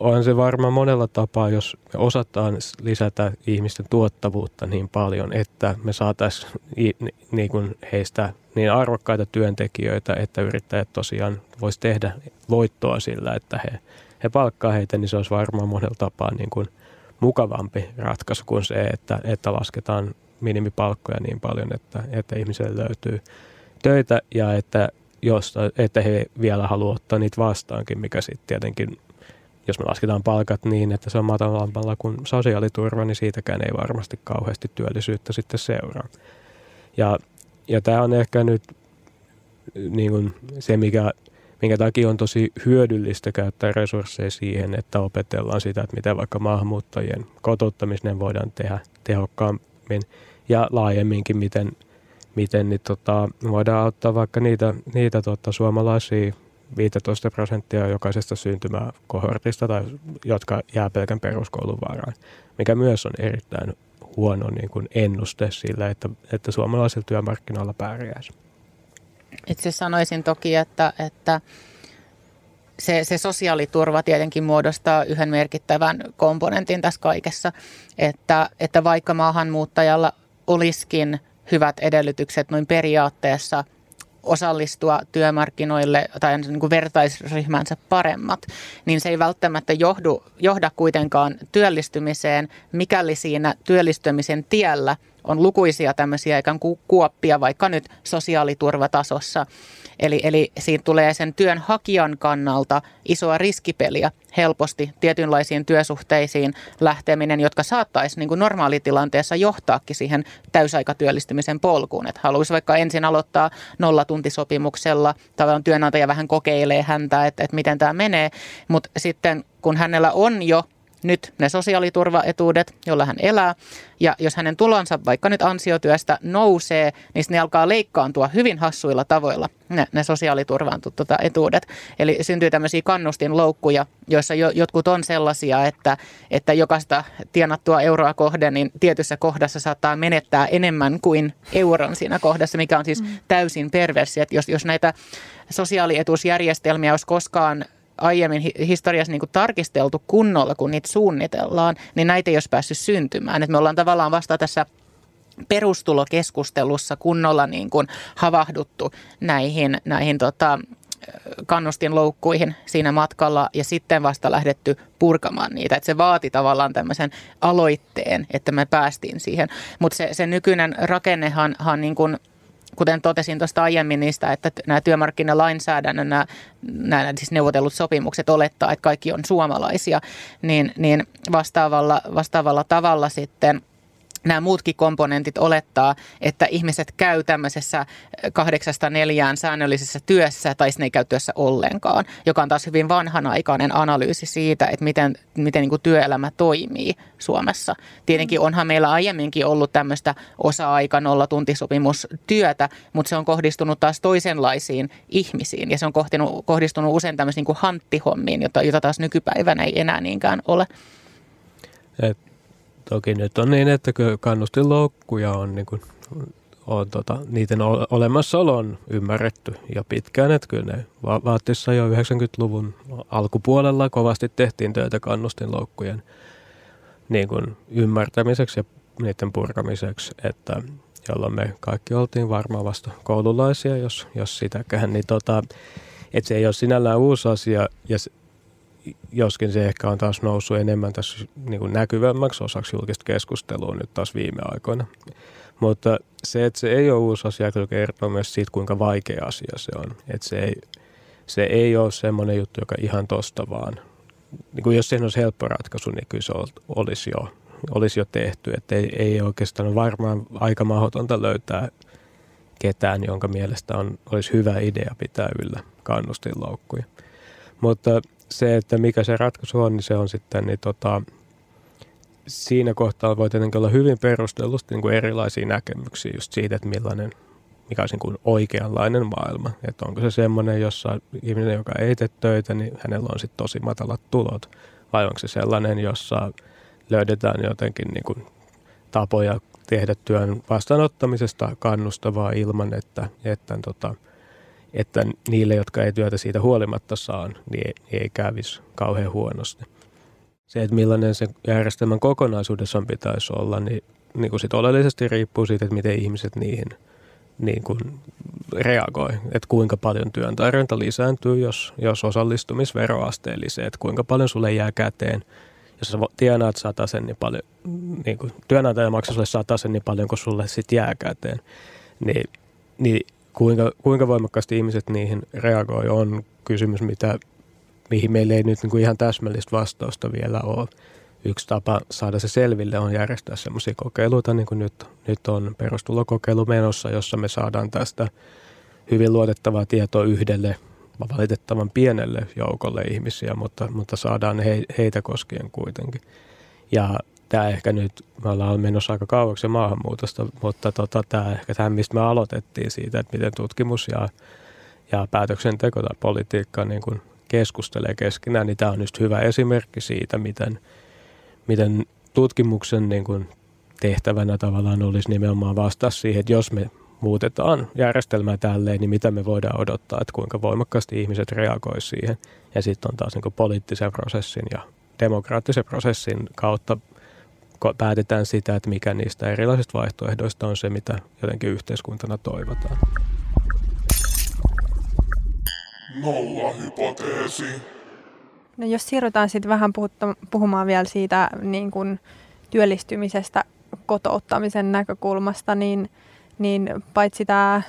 on se varmaan monella tapaa, jos me osataan lisätä ihmisten tuottavuutta niin paljon, että me saataisiin niin kuin heistä niin arvokkaita työntekijöitä, että yrittäjät tosiaan voisi tehdä voittoa sillä, että he, he palkkaa heitä, niin se olisi varmaan monella tapaa niin kuin mukavampi ratkaisu kuin se, että, että lasketaan minimipalkkoja niin paljon, että, että ihmiselle löytyy töitä ja että, jos, että he vielä haluavat ottaa niitä vastaankin, mikä sitten tietenkin jos me lasketaan palkat niin, että se on matalampalla kuin sosiaaliturva, niin siitäkään ei varmasti kauheasti työllisyyttä sitten seuraa. Ja, ja tämä on ehkä nyt niin kuin se, mikä, minkä takia on tosi hyödyllistä käyttää resursseja siihen, että opetellaan sitä, että miten vaikka maahanmuuttajien kotouttamisen voidaan tehdä tehokkaammin ja laajemminkin, miten, miten niin tota, voidaan auttaa vaikka niitä, niitä tota, suomalaisia 15 prosenttia jokaisesta syntymäkohortista, tai jotka jää pelkän peruskoulun varaan, mikä myös on erittäin huono niin kuin ennuste sille, että, että suomalaisilla työmarkkinoilla pärjäisi. Itse sanoisin toki, että, että se, se sosiaaliturva tietenkin muodostaa yhden merkittävän komponentin tässä kaikessa, että, että vaikka maahanmuuttajalla olisikin hyvät edellytykset noin periaatteessa osallistua työmarkkinoille tai niin kuin vertaisryhmänsä paremmat, niin se ei välttämättä johdu, johda kuitenkaan työllistymiseen, mikäli siinä työllistymisen tiellä on lukuisia tämmöisiä ikään kuin kuoppia vaikka nyt sosiaaliturvatasossa. Eli, eli siinä tulee sen työnhakijan kannalta isoa riskipeliä helposti tietynlaisiin työsuhteisiin lähteminen, jotka saattaisi niin kuin normaalitilanteessa johtaakin siihen täysaikatyöllistymisen polkuun. Että haluaisi vaikka ensin aloittaa nollatuntisopimuksella, tavallaan työnantaja vähän kokeilee häntä, että, että miten tämä menee, mutta sitten kun hänellä on jo nyt ne sosiaaliturvaetuudet, joilla hän elää. Ja jos hänen tulonsa vaikka nyt ansiotyöstä nousee, niin ne alkaa leikkaantua hyvin hassuilla tavoilla, ne, ne sosiaaliturvan tuota, etuudet. Eli syntyy tämmöisiä kannustinloukkuja, joissa jo, jotkut on sellaisia, että, että jokaista tienattua euroa kohden, niin tietyssä kohdassa saattaa menettää enemmän kuin euron siinä kohdassa, mikä on siis mm. täysin perversi. Että jos, jos näitä sosiaalietuusjärjestelmiä olisi koskaan aiemmin historiassa niin kuin tarkisteltu kunnolla, kun niitä suunnitellaan, niin näitä ei olisi päässyt syntymään. Et me ollaan tavallaan vasta tässä perustulokeskustelussa kunnolla niin kuin havahduttu näihin, näihin tota, kannustinloukkuihin siinä matkalla ja sitten vasta lähdetty purkamaan niitä. Et se vaati tavallaan tämmöisen aloitteen, että me päästiin siihen. Mutta se, se nykyinen rakennehan niin kuin kuten totesin tuosta aiemmin niistä, että nämä työmarkkinalainsäädännön, nämä, nämä siis neuvotellut sopimukset olettaa, että kaikki on suomalaisia, niin, niin vastaavalla, vastaavalla tavalla sitten – nämä muutkin komponentit olettaa, että ihmiset käy tämmöisessä kahdeksasta neljään säännöllisessä työssä tai ne ei käy työssä ollenkaan, joka on taas hyvin vanhanaikainen analyysi siitä, että miten, miten niin kuin työelämä toimii Suomessa. Tietenkin onhan meillä aiemminkin ollut tämmöistä osa-aika nollatuntisopimustyötä, mutta se on kohdistunut taas toisenlaisiin ihmisiin ja se on kohdistunut, kohdistunut usein tämmöisiin niin kuin hanttihommiin, jota, jota taas nykypäivänä ei enää niinkään ole. Et Toki nyt on niin, että kannustinloukkuja on, niin kuin, on tota, niiden olemassaolo on ymmärretty jo pitkään, että kyllä ne vaatissa jo 90-luvun alkupuolella kovasti tehtiin töitä kannustinloukkujen niin kuin ymmärtämiseksi ja niiden purkamiseksi, että jolloin me kaikki oltiin varmaan vasta koululaisia, jos, jos sitäkään, niin tota, että se ei ole sinällään uusi asia. Ja joskin se ehkä on taas noussut enemmän tässä niin kuin näkyvämmäksi osaksi julkista keskustelua nyt taas viime aikoina. Mutta se, että se ei ole uusi asia, kyllä kertoo myös siitä, kuinka vaikea asia se on. Että se ei, se ei ole semmoinen juttu, joka ihan tosta vaan. Niin kuin jos siihen olisi helppo ratkaisu, niin kyllä se olisi jo, olisi jo tehty. Että ei, ei oikeastaan varmaan aika mahdotonta löytää ketään, jonka mielestä on, olisi hyvä idea pitää yllä kannustinloukkuja. Mutta se, että mikä se ratkaisu on, niin se on sitten, niin tota, siinä kohtaa voi tietenkin olla hyvin perustellusti niin kuin erilaisia näkemyksiä just siitä, että millainen, mikä on niin oikeanlainen maailma. Että onko se semmoinen, jossa ihminen, joka ei tee töitä, niin hänellä on sitten tosi matalat tulot. Vai onko se sellainen, jossa löydetään jotenkin niin kuin tapoja tehdä työn vastaanottamisesta kannustavaa ilman, että, että tota, että niille, jotka ei työtä siitä huolimatta saa, niin ei, ei kävisi kauhean huonosti. Se, että millainen se järjestelmän kokonaisuudessaan pitäisi olla, niin, niin kuin sit oleellisesti riippuu siitä, että miten ihmiset niihin niin kuin reagoi. Että kuinka paljon työn tarjonta lisääntyy, jos, jos osallistumisveroasteellisee, että kuinka paljon sulle jää käteen. Jos sä tienaat sen niin paljon, niin kuin työnantaja maksaa sulle sen niin paljon, kun sulle sitten jää käteen, niin, niin kuinka, kuinka voimakkaasti ihmiset niihin reagoi on kysymys, mitä, mihin meillä ei nyt niin kuin ihan täsmällistä vastausta vielä ole. Yksi tapa saada se selville on järjestää semmoisia kokeiluita, niin kuin nyt, nyt on perustulokokeilu menossa, jossa me saadaan tästä hyvin luotettavaa tietoa yhdelle valitettavan pienelle joukolle ihmisiä, mutta, mutta saadaan he, heitä koskien kuitenkin. Ja tämä ehkä nyt, me ollaan menossa aika kauaksi maahanmuutosta, mutta tota, tämä ehkä tämä, mistä me aloitettiin siitä, että miten tutkimus ja, ja päätöksenteko tai politiikka niin kuin keskustelee keskenään, niin tämä on just hyvä esimerkki siitä, miten, miten tutkimuksen niin kuin tehtävänä tavallaan olisi nimenomaan vastaa siihen, että jos me muutetaan järjestelmää tälleen, niin mitä me voidaan odottaa, että kuinka voimakkaasti ihmiset reagoisivat siihen. Ja sitten on taas niin poliittisen prosessin ja demokraattisen prosessin kautta päätetään sitä, että mikä niistä erilaisista vaihtoehdoista on se, mitä jotenkin yhteiskuntana toivotaan. Nolla hypoteesi. No jos siirrytään sitten vähän puhutta, puhumaan vielä siitä niin kuin työllistymisestä kotouttamisen näkökulmasta, niin, niin paitsi tämä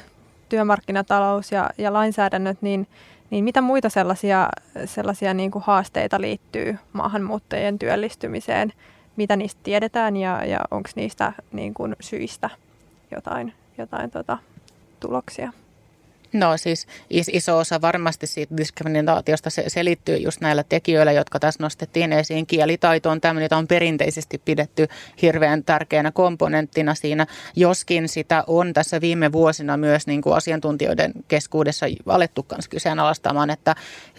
työmarkkinatalous ja, ja lainsäädännöt, niin, niin mitä muita sellaisia, sellaisia niin kuin haasteita liittyy maahanmuuttajien työllistymiseen? Mitä niistä tiedetään ja, ja onko niistä niin kuin syistä jotain, jotain tota, tuloksia? No siis iso osa varmasti siitä diskriminaatiosta se selittyy just näillä tekijöillä, jotka tässä nostettiin esiin. Kielitaito on tämmöinen, jota on perinteisesti pidetty hirveän tärkeänä komponenttina siinä, joskin sitä on tässä viime vuosina myös niin kuin asiantuntijoiden keskuudessa alettu kanssa kyseenalaistamaan, että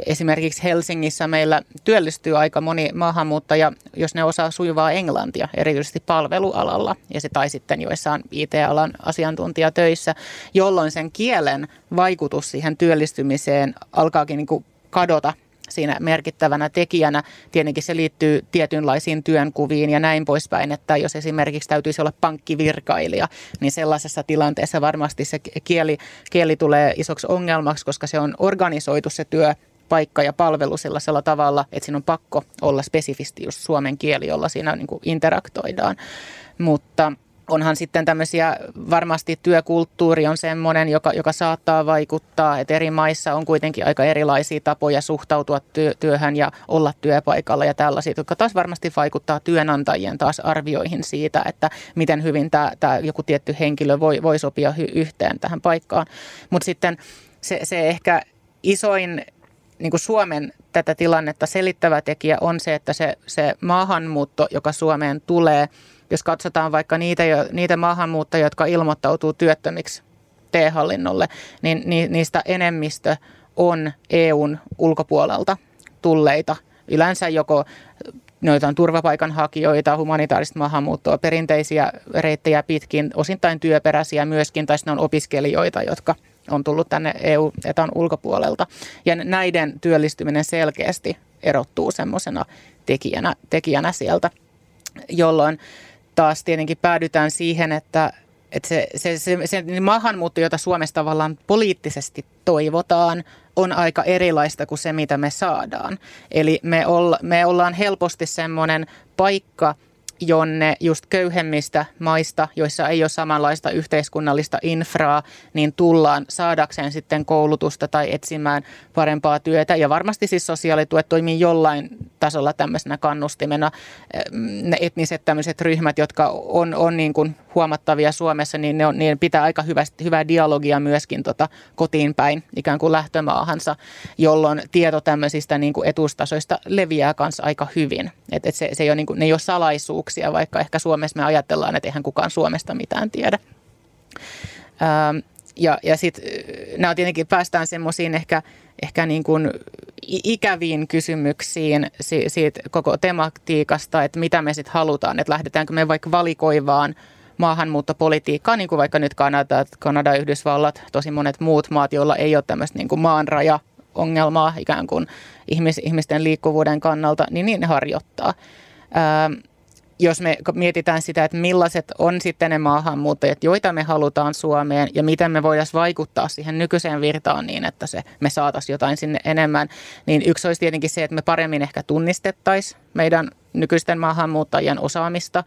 esimerkiksi Helsingissä meillä työllistyy aika moni maahanmuuttaja, jos ne osaa sujuvaa englantia, erityisesti palvelualalla ja se tai sitten joissain IT-alan asiantuntijatöissä, jolloin sen kielen vaikutus siihen työllistymiseen alkaakin niin kuin kadota siinä merkittävänä tekijänä. Tietenkin se liittyy tietynlaisiin työnkuviin ja näin poispäin, että jos esimerkiksi täytyisi olla pankkivirkailija, niin sellaisessa tilanteessa varmasti se kieli, kieli tulee isoksi ongelmaksi, koska se on organisoitu se työ paikka ja palvelu sellaisella tavalla, että siinä on pakko olla spesifisti just suomen kieli, jolla siinä niin kuin interaktoidaan. Mutta onhan sitten tämmöisiä, varmasti työkulttuuri on semmoinen, joka, joka saattaa vaikuttaa, että eri maissa on kuitenkin aika erilaisia tapoja suhtautua työ, työhön ja olla työpaikalla ja tällaisia, jotka taas varmasti vaikuttaa työnantajien taas arvioihin siitä, että miten hyvin tämä, tämä joku tietty henkilö voi, voi sopia hy, yhteen tähän paikkaan. Mutta sitten se, se ehkä isoin niin kuin Suomen tätä tilannetta selittävä tekijä on se, että se, se maahanmuutto, joka Suomeen tulee – jos katsotaan vaikka niitä, niitä maahanmuuttajia, jotka ilmoittautuu työttömiksi T-hallinnolle, niin niistä enemmistö on EUn ulkopuolelta tulleita. Yleensä joko noita on turvapaikanhakijoita, humanitaarista maahanmuuttoa, perinteisiä reittejä pitkin, osittain työperäisiä myöskin, tai sitten on opiskelijoita, jotka on tullut tänne EU-etan ulkopuolelta. Ja näiden työllistyminen selkeästi erottuu semmoisena tekijänä, tekijänä sieltä, jolloin taas tietenkin päädytään siihen, että, että se, se, se, se maahanmuutto, jota Suomessa tavallaan poliittisesti toivotaan, on aika erilaista kuin se, mitä me saadaan. Eli me, olla, me ollaan helposti semmoinen paikka, jonne just köyhemmistä maista, joissa ei ole samanlaista yhteiskunnallista infraa, niin tullaan saadakseen sitten koulutusta tai etsimään parempaa työtä. Ja varmasti siis sosiaalituet toimii jollain tasolla tämmöisenä kannustimena. Ne etniset tämmöiset ryhmät, jotka on, on niin kuin huomattavia Suomessa, niin ne on, niin pitää aika hyvä, hyvää dialogia myöskin tota kotiin päin ikään kuin lähtömaahansa, jolloin tieto tämmöisistä niin kuin etustasoista leviää kanssa aika hyvin. Et, et se, se ei ole, niin kuin, ne ei ole salaisuuksia, vaikka ehkä Suomessa me ajatellaan, että eihän kukaan Suomesta mitään tiedä. Ähm, ja, ja sitten nämä tietenkin päästään semmoisiin ehkä, ehkä niin kuin ikäviin kysymyksiin siitä koko tematiikasta, että mitä me sitten halutaan, että lähdetäänkö me vaikka valikoivaan maahanmuuttopolitiikkaa, niin kuin vaikka nyt Kanada, Kanada, Yhdysvallat, tosi monet muut maat, joilla ei ole tämmöistä niin kuin maanraja ongelmaa ikään kuin ihmis, ihmisten liikkuvuuden kannalta, niin niin ne harjoittaa. Ää, jos me mietitään sitä, että millaiset on sitten ne maahanmuuttajat, joita me halutaan Suomeen ja miten me voidaan vaikuttaa siihen nykyiseen virtaan niin, että se, me saataisiin jotain sinne enemmän, niin yksi olisi tietenkin se, että me paremmin ehkä tunnistettaisiin meidän nykyisten maahanmuuttajien osaamista.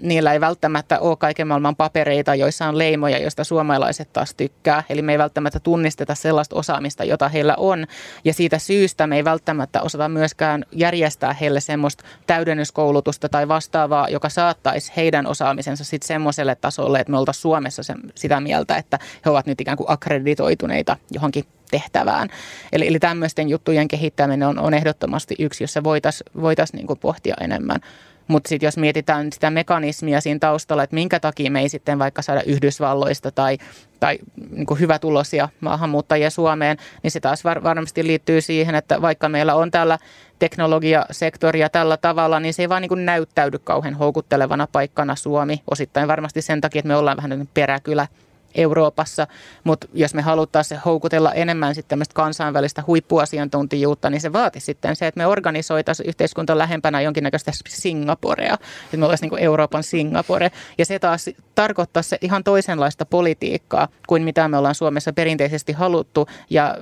Niillä ei välttämättä ole kaiken maailman papereita, joissa on leimoja, joista suomalaiset taas tykkää. Eli me ei välttämättä tunnisteta sellaista osaamista, jota heillä on. Ja siitä syystä me ei välttämättä osata myöskään järjestää heille semmoista täydennyskoulutusta tai vastaavaa, joka saattaisi heidän osaamisensa sitten semmoiselle tasolle, että me oltaisiin Suomessa sen, sitä mieltä, että he ovat nyt ikään kuin akkreditoituneita johonkin tehtävään. Eli, eli tämmöisten juttujen kehittäminen on, on ehdottomasti yksi, jossa voitaisiin voitais niin pohtia enemmän. Mutta sitten jos mietitään sitä mekanismia siinä taustalla, että minkä takia me ei sitten vaikka saada Yhdysvalloista tai, tai niin hyvä tulosia maahanmuuttajia Suomeen, niin se taas var, varmasti liittyy siihen, että vaikka meillä on täällä teknologiasektoria tällä tavalla, niin se ei vaan niin näyttäydy kauhean houkuttelevana paikkana Suomi. Osittain varmasti sen takia, että me ollaan vähän peräkylä Euroopassa, mutta jos me haluttaisiin houkutella enemmän sitten tämmöistä kansainvälistä huippuasiantuntijuutta, niin se vaati sitten se, että me organisoitaisiin yhteiskunta lähempänä jonkinnäköistä Singaporea, että me olisiin niin Euroopan Singapore. Ja se taas tarkoittaa se ihan toisenlaista politiikkaa kuin mitä me ollaan Suomessa perinteisesti haluttu ja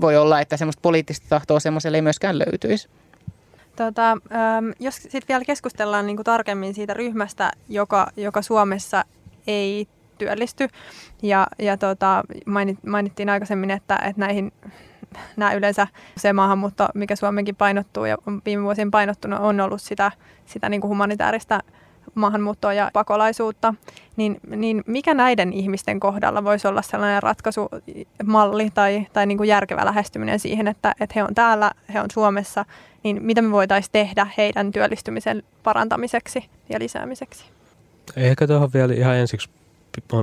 voi olla, että semmoista poliittista tahtoa semmoiselle ei myöskään löytyisi. Tota, äm, jos sitten vielä keskustellaan niin kuin tarkemmin siitä ryhmästä, joka, joka Suomessa ei työllisty. Ja, ja tota, mainit, mainittiin aikaisemmin, että, että näihin nämä yleensä se maahanmuutto, mikä Suomenkin painottuu ja on viime vuosien painottunut, on ollut sitä, sitä niin kuin humanitaarista maahanmuuttoa ja pakolaisuutta, niin, niin mikä näiden ihmisten kohdalla voisi olla sellainen ratkaisumalli tai, tai niin kuin järkevä lähestyminen siihen, että, että he on täällä, he on Suomessa, niin mitä me voitaisiin tehdä heidän työllistymisen parantamiseksi ja lisäämiseksi? Ehkä tuohon vielä ihan ensiksi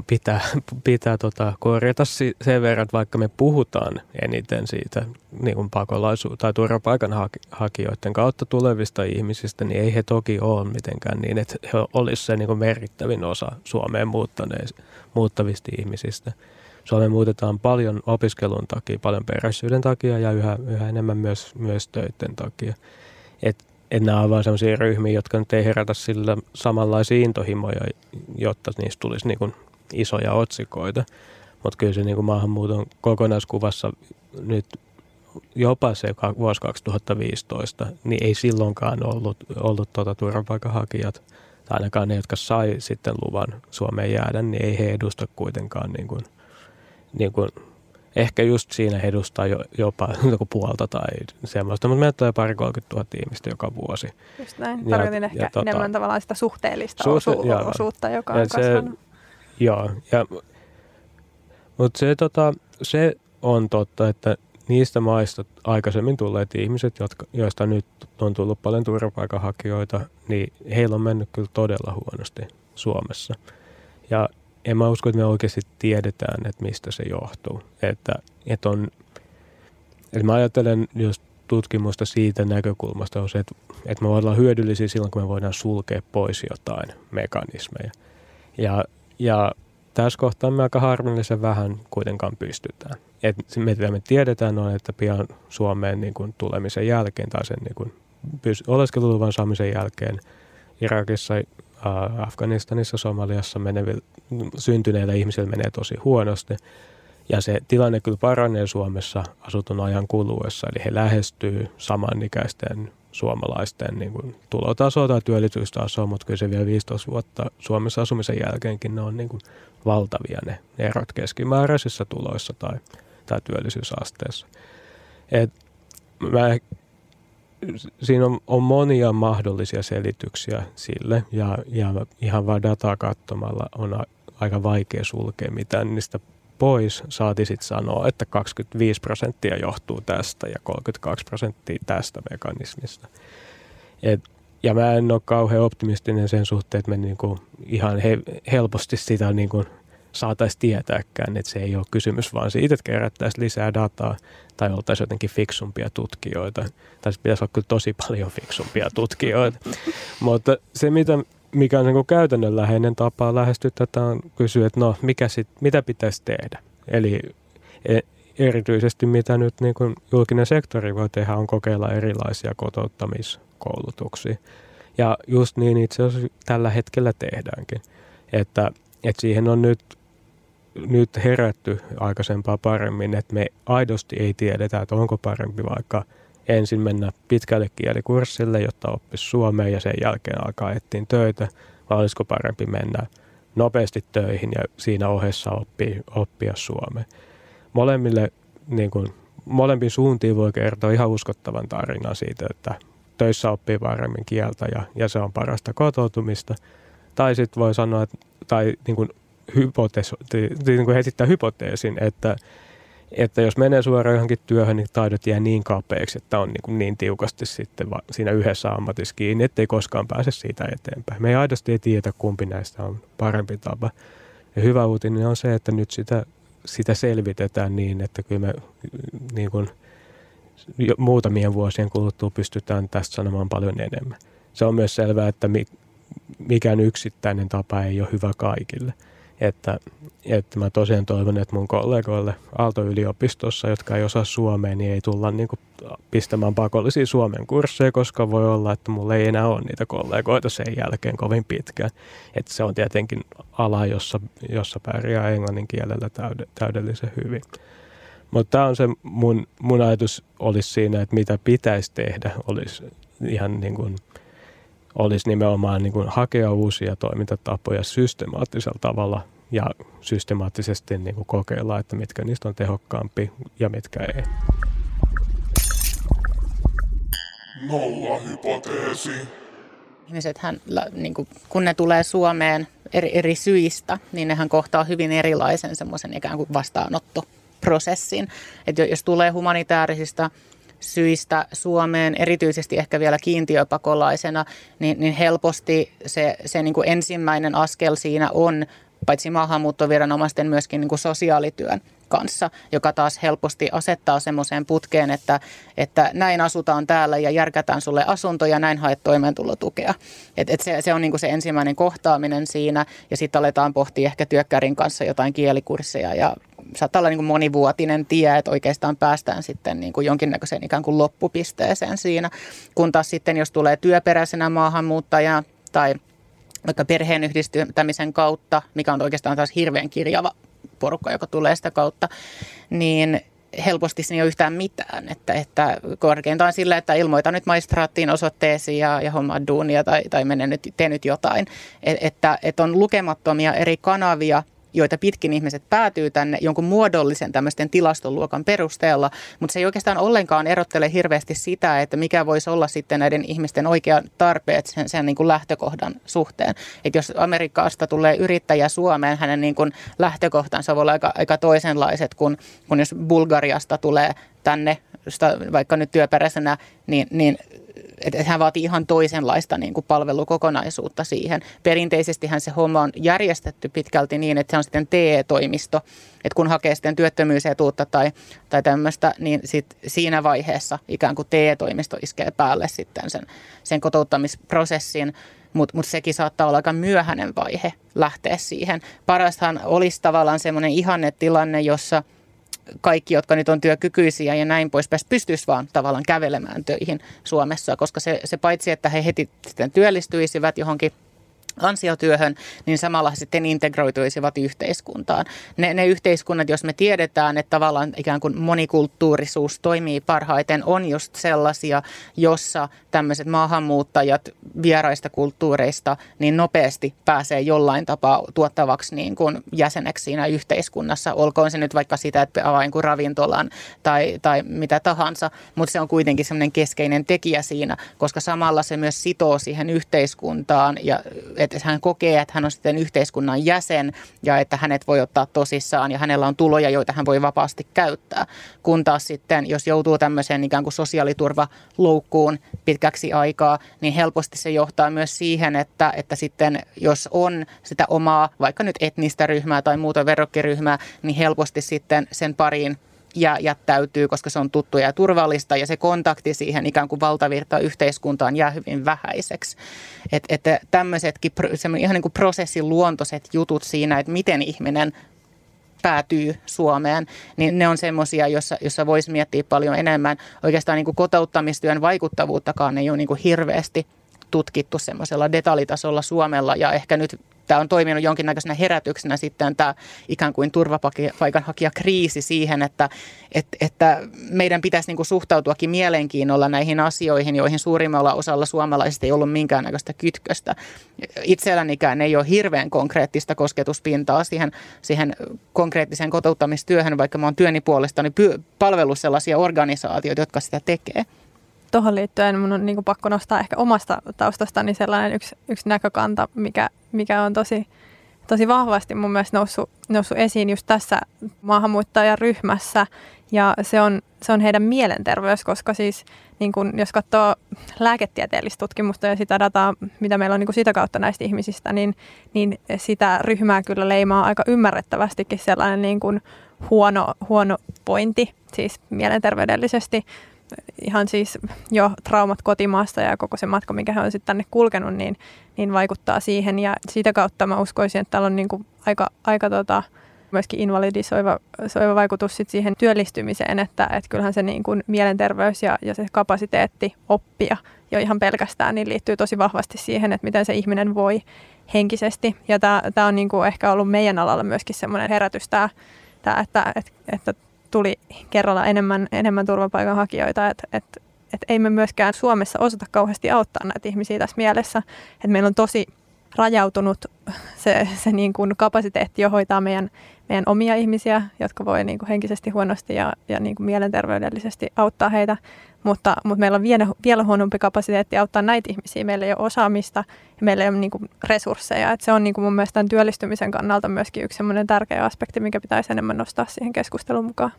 pitää, pitää tota, korjata sen verran, että vaikka me puhutaan eniten siitä niin kuin pakolaisu- tai turvapaikanhakijoiden kautta tulevista ihmisistä, niin ei he toki ole mitenkään niin, että he olisivat se niin merkittävin osa Suomeen muuttavista ihmisistä. Suomeen muutetaan paljon opiskelun takia, paljon peräisyyden takia ja yhä, yhä enemmän myös, myös töiden takia. Et että nämä ovat vain sellaisia ryhmiä, jotka nyt ei herätä sillä samanlaisia intohimoja, jotta niistä tulisi niin kuin isoja otsikoita. Mutta kyllä se niin kuin maahanmuuton kokonaiskuvassa nyt jopa se vuosi 2015, niin ei silloinkaan ollut, ollut tuota turvapaikanhakijat, tai ainakaan ne, jotka sai sitten luvan Suomeen jäädä, niin ei he edusta kuitenkaan niin kuin, niin kuin ehkä just siinä edustaa jo, jopa [laughs] joku puolta tai semmoista, mutta meillä tulee pari 30 000 ihmistä joka vuosi. Just näin. Tarkoitin ja, ehkä ja, tota, enemmän tavallaan sitä suhteellista suhte, osu- joo, osuutta, joka on se, kasvanut. Joo, ja, mutta se, tota, se on totta, että niistä maista aikaisemmin tulleet ihmiset, jotka, joista nyt on tullut paljon turvapaikanhakijoita, niin heillä on mennyt kyllä todella huonosti Suomessa. Ja en mä usko, että me oikeasti tiedetään, että mistä se johtuu. Että, että on, että mä ajattelen just tutkimusta siitä näkökulmasta on se, että, että me voidaan hyödyllisiä silloin, kun me voidaan sulkea pois jotain mekanismeja. Ja, ja tässä kohtaa me aika harmillisen vähän kuitenkaan pystytään. Et me, me tiedetään on, että pian Suomeen niin kuin tulemisen jälkeen tai sen niin kuin oleskeluluvan saamisen jälkeen Irakissa Afganistanissa, Somaliassa menevillä, syntyneillä ihmisillä menee tosi huonosti. Ja se tilanne kyllä paranee Suomessa asutun ajan kuluessa, eli he lähestyy samanikäisten suomalaisten niin kuin tulotasoa tai työllisyystasoa, mutta kyllä se vielä 15 vuotta Suomessa asumisen jälkeenkin ne on niin kuin valtavia ne erot keskimääräisissä tuloissa tai, tai työllisyysasteessa. Et mä siinä on, on monia mahdollisia selityksiä sille ja, ja ihan vain dataa katsomalla on aika vaikea sulkea mitään niistä pois. Saati sitten sanoa, että 25 prosenttia johtuu tästä ja 32 prosenttia tästä mekanismista. Et, ja mä en ole kauhean optimistinen sen suhteen, että me niinku ihan he, helposti sitä niinku saataisiin tietääkään, että se ei ole kysymys vaan siitä, että kerättäisiin lisää dataa tai oltaisiin jotenkin fiksumpia tutkijoita. Tai pitäisi olla kyllä tosi paljon fiksumpia tutkijoita. Mutta se, mitä, mikä on niin käytännönläheinen tapa lähestyä tätä, on kysyä, että no, mikä sit, mitä pitäisi tehdä. Eli e, erityisesti mitä nyt niin kuin julkinen sektori voi tehdä, on kokeilla erilaisia kotouttamiskoulutuksia. Ja just niin itse asiassa tällä hetkellä tehdäänkin. Että, että siihen on nyt nyt herätty aikaisempaa paremmin, että me aidosti ei tiedetä, että onko parempi vaikka ensin mennä pitkälle kielikurssille, jotta oppisi suomea ja sen jälkeen alkaa etsiä töitä, vai olisiko parempi mennä nopeasti töihin ja siinä ohessa oppia, oppia suomea. Molemmille, niin kuin, molempiin suuntiin voi kertoa ihan uskottavan tarinan siitä, että töissä oppii paremmin kieltä ja, ja se on parasta kotoutumista. Tai sitten voi sanoa, että, tai niin kuin hypoteesi, niin kuin esittää hypoteesin, että, että jos menee suoraan johonkin työhön, niin taidot jää niin kapeaksi, että on niin, kuin niin tiukasti sitten siinä yhdessä ammatissa kiinni, ettei koskaan pääse siitä eteenpäin. Me ei aidosti ei tiedä, kumpi näistä on parempi tapa. Ja hyvä uutinen on se, että nyt sitä, sitä selvitetään niin, että kyllä me niin kuin, muutamien vuosien kuluttua pystytään tästä sanomaan paljon enemmän. Se on myös selvää, että mikään yksittäinen tapa ei ole hyvä kaikille – että, että mä tosiaan toivon, että mun kollegoille Aalto-yliopistossa, jotka ei osaa suomea, niin ei tulla niin kuin pistämään pakollisia suomen kursseja, koska voi olla, että mulla ei enää ole niitä kollegoita sen jälkeen kovin pitkään. Että se on tietenkin ala, jossa, jossa pärjää englannin kielellä täyde, täydellisen hyvin. Mutta tämä on se mun, mun ajatus olisi siinä, että mitä pitäisi tehdä, olisi ihan niin kuin olisi nimenomaan niin kuin hakea uusia toimintatapoja systemaattisella tavalla ja systemaattisesti niin kuin kokeilla, että mitkä niistä on tehokkaampi ja mitkä ei. Nolla hypoteesi. Ihmisethän, niin kuin, kun ne tulee Suomeen eri, eri syistä, niin nehän kohtaa hyvin erilaisen semmoisen ikään kuin vastaanottoprosessin. Että jos tulee humanitaarisista syistä Suomeen, erityisesti ehkä vielä kiintiöpakolaisena, niin, niin helposti se, se niin kuin ensimmäinen askel siinä on paitsi maahanmuuttoviranomaisten myöskin niin kuin sosiaalityön kanssa, joka taas helposti asettaa semmoiseen putkeen, että, että näin asutaan täällä ja järkätään sulle asunto ja näin haet toimeentulotukea. Et, et se, se on niinku se ensimmäinen kohtaaminen siinä ja sitten aletaan pohtia ehkä työkkärin kanssa jotain kielikursseja ja saattaa olla niinku monivuotinen tie, että oikeastaan päästään sitten niinku jonkinnäköiseen ikään kuin loppupisteeseen siinä. Kun taas sitten jos tulee työperäisenä maahanmuuttaja tai vaikka perheen yhdistämisen kautta, mikä on oikeastaan taas hirveän kirjava porukka, joka tulee sitä kautta, niin helposti siinä ei ole yhtään mitään. Että, että korkeintaan sillä, että ilmoita nyt maistraattiin osoitteesi ja, ja hommaa duunia tai, tai mene nyt, tee nyt jotain. Et, että, että on lukemattomia eri kanavia – joita pitkin ihmiset päätyy tänne jonkun muodollisen tämmöisten tilastoluokan perusteella, mutta se ei oikeastaan ollenkaan erottele hirveästi sitä, että mikä voisi olla sitten näiden ihmisten oikean tarpeet sen, sen niin kuin lähtökohdan suhteen. Että jos Amerikasta tulee yrittäjä Suomeen, hänen niin kuin lähtökohtansa voi olla aika, aika toisenlaiset kuin, kuin jos Bulgariasta tulee tänne vaikka nyt työperäisenä, niin, niin että hän vaatii ihan toisenlaista niin kuin palvelukokonaisuutta siihen. Perinteisestihän se homma on järjestetty pitkälti niin, että se on sitten TE-toimisto, että kun hakee sitten työttömyysetuutta tai, tai tämmöistä, niin sit siinä vaiheessa ikään kuin TE-toimisto iskee päälle sitten sen, sen kotouttamisprosessin, mutta mut sekin saattaa olla aika myöhäinen vaihe lähteä siihen. Parastahan olisi tavallaan semmoinen ihanne tilanne, jossa – kaikki, jotka nyt on työkykyisiä ja näin poispäin, pystyisi vaan tavallaan kävelemään töihin Suomessa, koska se, se paitsi, että he heti sitten työllistyisivät johonkin ansiotyöhön, niin samalla sitten integroituisivat yhteiskuntaan. Ne, ne yhteiskunnat, jos me tiedetään, että tavallaan ikään kuin monikulttuurisuus toimii parhaiten, on just sellaisia, jossa tämmöiset maahanmuuttajat vieraista kulttuureista niin nopeasti pääsee jollain tapaa tuottavaksi niin kuin jäseneksi siinä yhteiskunnassa. Olkoon se nyt vaikka sitä, että avaa kuin ravintolan tai, tai mitä tahansa, mutta se on kuitenkin semmoinen keskeinen tekijä siinä, koska samalla se myös sitoo siihen yhteiskuntaan ja että hän kokee, että hän on sitten yhteiskunnan jäsen ja että hänet voi ottaa tosissaan ja hänellä on tuloja, joita hän voi vapaasti käyttää. Kun taas sitten, jos joutuu tämmöiseen ikään kuin sosiaaliturvaloukkuun pitkäksi aikaa, niin helposti se johtaa myös siihen, että, että sitten jos on sitä omaa vaikka nyt etnistä ryhmää tai muuta verrokkiryhmää, niin helposti sitten sen pariin ja jättäytyy, koska se on tuttu ja turvallista ja se kontakti siihen ikään kuin valtavirta yhteiskuntaan jää hyvin vähäiseksi. Et, että tämmöisetkin ihan niin kuin prosessin luontoiset jutut siinä, että miten ihminen päätyy Suomeen, niin ne on semmoisia, jossa, jossa voisi miettiä paljon enemmän. Oikeastaan niin kuin kotouttamistyön vaikuttavuuttakaan ei ole niin kuin hirveästi tutkittu semmoisella detaljitasolla Suomella ja ehkä nyt tämä on toiminut jonkinnäköisenä herätyksenä sitten tämä ikään kuin turvapaikanhakijakriisi siihen, että, että, että meidän pitäisi niin kuin suhtautuakin mielenkiinnolla näihin asioihin, joihin suurimmalla osalla suomalaisista ei ollut minkäännäköistä kytköstä. Itsellänikään ei ole hirveän konkreettista kosketuspintaa siihen, siihen konkreettiseen kotouttamistyöhön, vaikka mä oon työni puolestani palvellut sellaisia organisaatioita, jotka sitä tekee tuohon liittyen mun on niin pakko nostaa ehkä omasta taustastani sellainen yksi, yksi näkökanta, mikä, mikä on tosi, tosi vahvasti mun mielestä noussut, noussut esiin just tässä maahanmuuttajaryhmässä. Ja se on, se on heidän mielenterveys, koska siis niin kun, jos katsoo lääketieteellistä tutkimusta ja sitä dataa, mitä meillä on niin sitä kautta näistä ihmisistä, niin, niin sitä ryhmää kyllä leimaa aika ymmärrettävästikin sellainen niin kun huono, huono pointi, siis mielenterveydellisesti ihan siis jo traumat kotimaasta ja koko se matka, mikä he on sitten tänne kulkenut, niin, niin vaikuttaa siihen. Ja sitä kautta mä uskoisin, että täällä on niin kuin aika, aika tota, myöskin invalidisoiva soiva vaikutus sit siihen työllistymiseen, että, että kyllähän se niin kuin mielenterveys ja, ja se kapasiteetti oppia jo ihan pelkästään niin liittyy tosi vahvasti siihen, että miten se ihminen voi henkisesti. Ja tämä on niin kuin ehkä ollut meidän alalla myöskin semmoinen herätys, tää, että, että, että tuli kerralla enemmän, enemmän turvapaikanhakijoita, että et että ei me myöskään Suomessa osata kauheasti auttaa näitä ihmisiä tässä mielessä. Että meillä on tosi rajautunut se, se niin kuin kapasiteetti jo hoitaa meidän, meidän omia ihmisiä, jotka voi niin kuin henkisesti huonosti ja, ja niin kuin mielenterveydellisesti auttaa heitä. Mutta, mutta meillä on vielä, vielä huonompi kapasiteetti auttaa näitä ihmisiä. Meillä ei ole osaamista ja meillä ei ole niin kuin resursseja. Et se on niin kuin mun mielestä työllistymisen kannalta myöskin yksi tärkeä aspekti, mikä pitäisi enemmän nostaa siihen keskusteluun mukaan.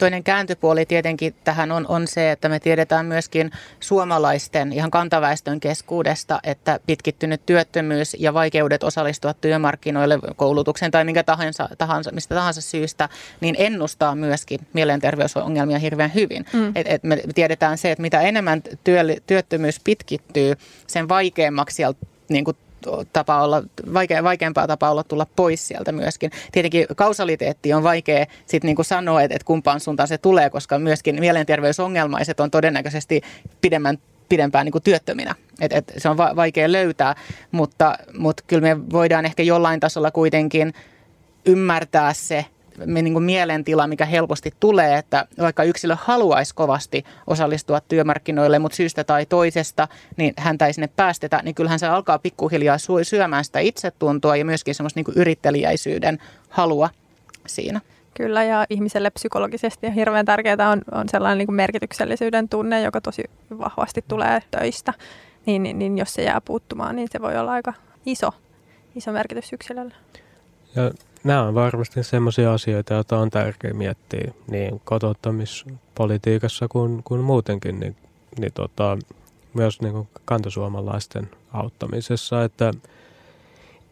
Toinen kääntöpuoli tietenkin tähän on, on se, että me tiedetään myöskin suomalaisten ihan kantaväestön keskuudesta, että pitkittynyt työttömyys ja vaikeudet osallistua työmarkkinoille koulutuksen tai minkä tahansa, tahansa, mistä tahansa syystä, niin ennustaa myöskin mielenterveysongelmia hirveän hyvin. Mm. Et, et me tiedetään se, että mitä enemmän työ, työttömyys pitkittyy, sen vaikeammaksi sieltä niin kuin tapa olla, vaikea, vaikeampaa tapa olla tulla pois sieltä myöskin. Tietenkin kausaliteetti on vaikea sitten niin sanoa, että, että kumpaan suuntaan se tulee, koska myöskin mielenterveysongelmaiset on todennäköisesti pidemmän pidempään niin kuin työttöminä. Et, et se on va- vaikea löytää, mutta, mutta kyllä me voidaan ehkä jollain tasolla kuitenkin ymmärtää se, niin kuin mielentila, mikä helposti tulee, että vaikka yksilö haluaisi kovasti osallistua työmarkkinoille, mutta syystä tai toisesta, niin häntä ei sinne päästetä, niin kyllähän se alkaa pikkuhiljaa syömään sitä itsetuntoa ja myöskin semmoista niin kuin yrittelijäisyyden halua siinä. Kyllä, ja ihmiselle psykologisesti ja hirveän tärkeää on, on sellainen niin kuin merkityksellisyyden tunne, joka tosi vahvasti tulee töistä. Niin, niin, niin jos se jää puuttumaan, niin se voi olla aika iso, iso merkitys yksilölle. Ja nämä on varmasti sellaisia asioita, joita on tärkeää miettiä niin kotouttamispolitiikassa kuin, kuin muutenkin, niin, niin tota, myös niin kuin kantasuomalaisten auttamisessa, että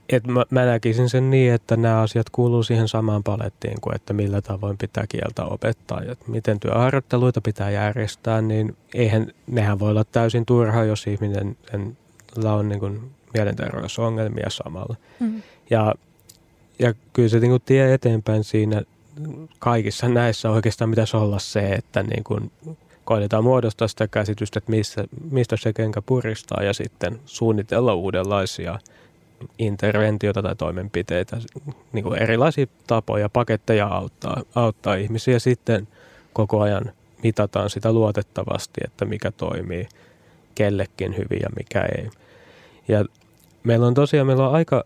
et mä, mä näkisin sen niin, että nämä asiat kuuluu siihen samaan palettiin kuin, että millä tavoin pitää kieltä opettaa ja miten työharjoitteluita pitää järjestää, niin eihän, nehän voi olla täysin turhaa, jos ihminen on niin kuin mielenterveysongelmia samalla. Mm. Ja ja kyllä se niin kuin tie eteenpäin siinä kaikissa näissä oikeastaan pitäisi olla se, että niin kuin koitetaan muodostaa sitä käsitystä, että missä, mistä se kenkä puristaa ja sitten suunnitella uudenlaisia interventioita tai toimenpiteitä, niin kuin erilaisia tapoja, paketteja auttaa, auttaa ihmisiä. Sitten koko ajan mitataan sitä luotettavasti, että mikä toimii kellekin hyvin ja mikä ei. Ja meillä on tosiaan meillä on aika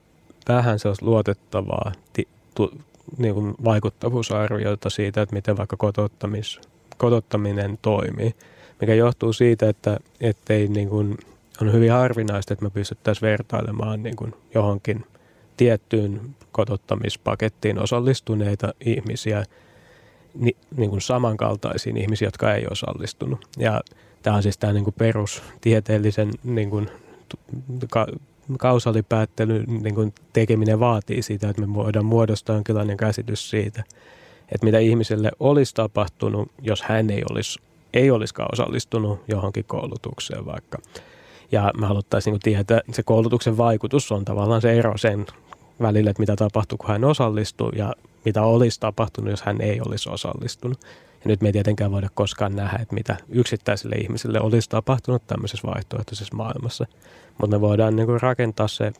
vähän sellaista luotettavaa ti, tu, niin kuin vaikuttavuusarviota siitä, että miten vaikka kotottamis, kotottaminen toimii, mikä johtuu siitä, että ettei niin kuin, on hyvin harvinaista, että me pystyttäisiin vertailemaan niin kuin johonkin tiettyyn kotottamispakettiin osallistuneita ihmisiä ni, niin kuin samankaltaisiin ihmisiä, jotka ei osallistunut. Ja tämä on siis tämä niin kuin perustieteellisen niin kuin, kausalipäättelyn niin kuin tekeminen vaatii sitä, että me voidaan muodostaa jonkinlainen käsitys siitä, että mitä ihmiselle olisi tapahtunut, jos hän ei olisi, ei olisikaan osallistunut johonkin koulutukseen vaikka. Ja me haluttaisiin niin tietää, että se koulutuksen vaikutus on tavallaan se ero sen välillä, että mitä tapahtuu, kun hän osallistuu ja mitä olisi tapahtunut, jos hän ei olisi osallistunut. Ja nyt me ei tietenkään voida koskaan nähdä, että mitä yksittäiselle ihmiselle olisi tapahtunut tämmöisessä vaihtoehtoisessa maailmassa. Mutta me voidaan niin kuin rakentaa se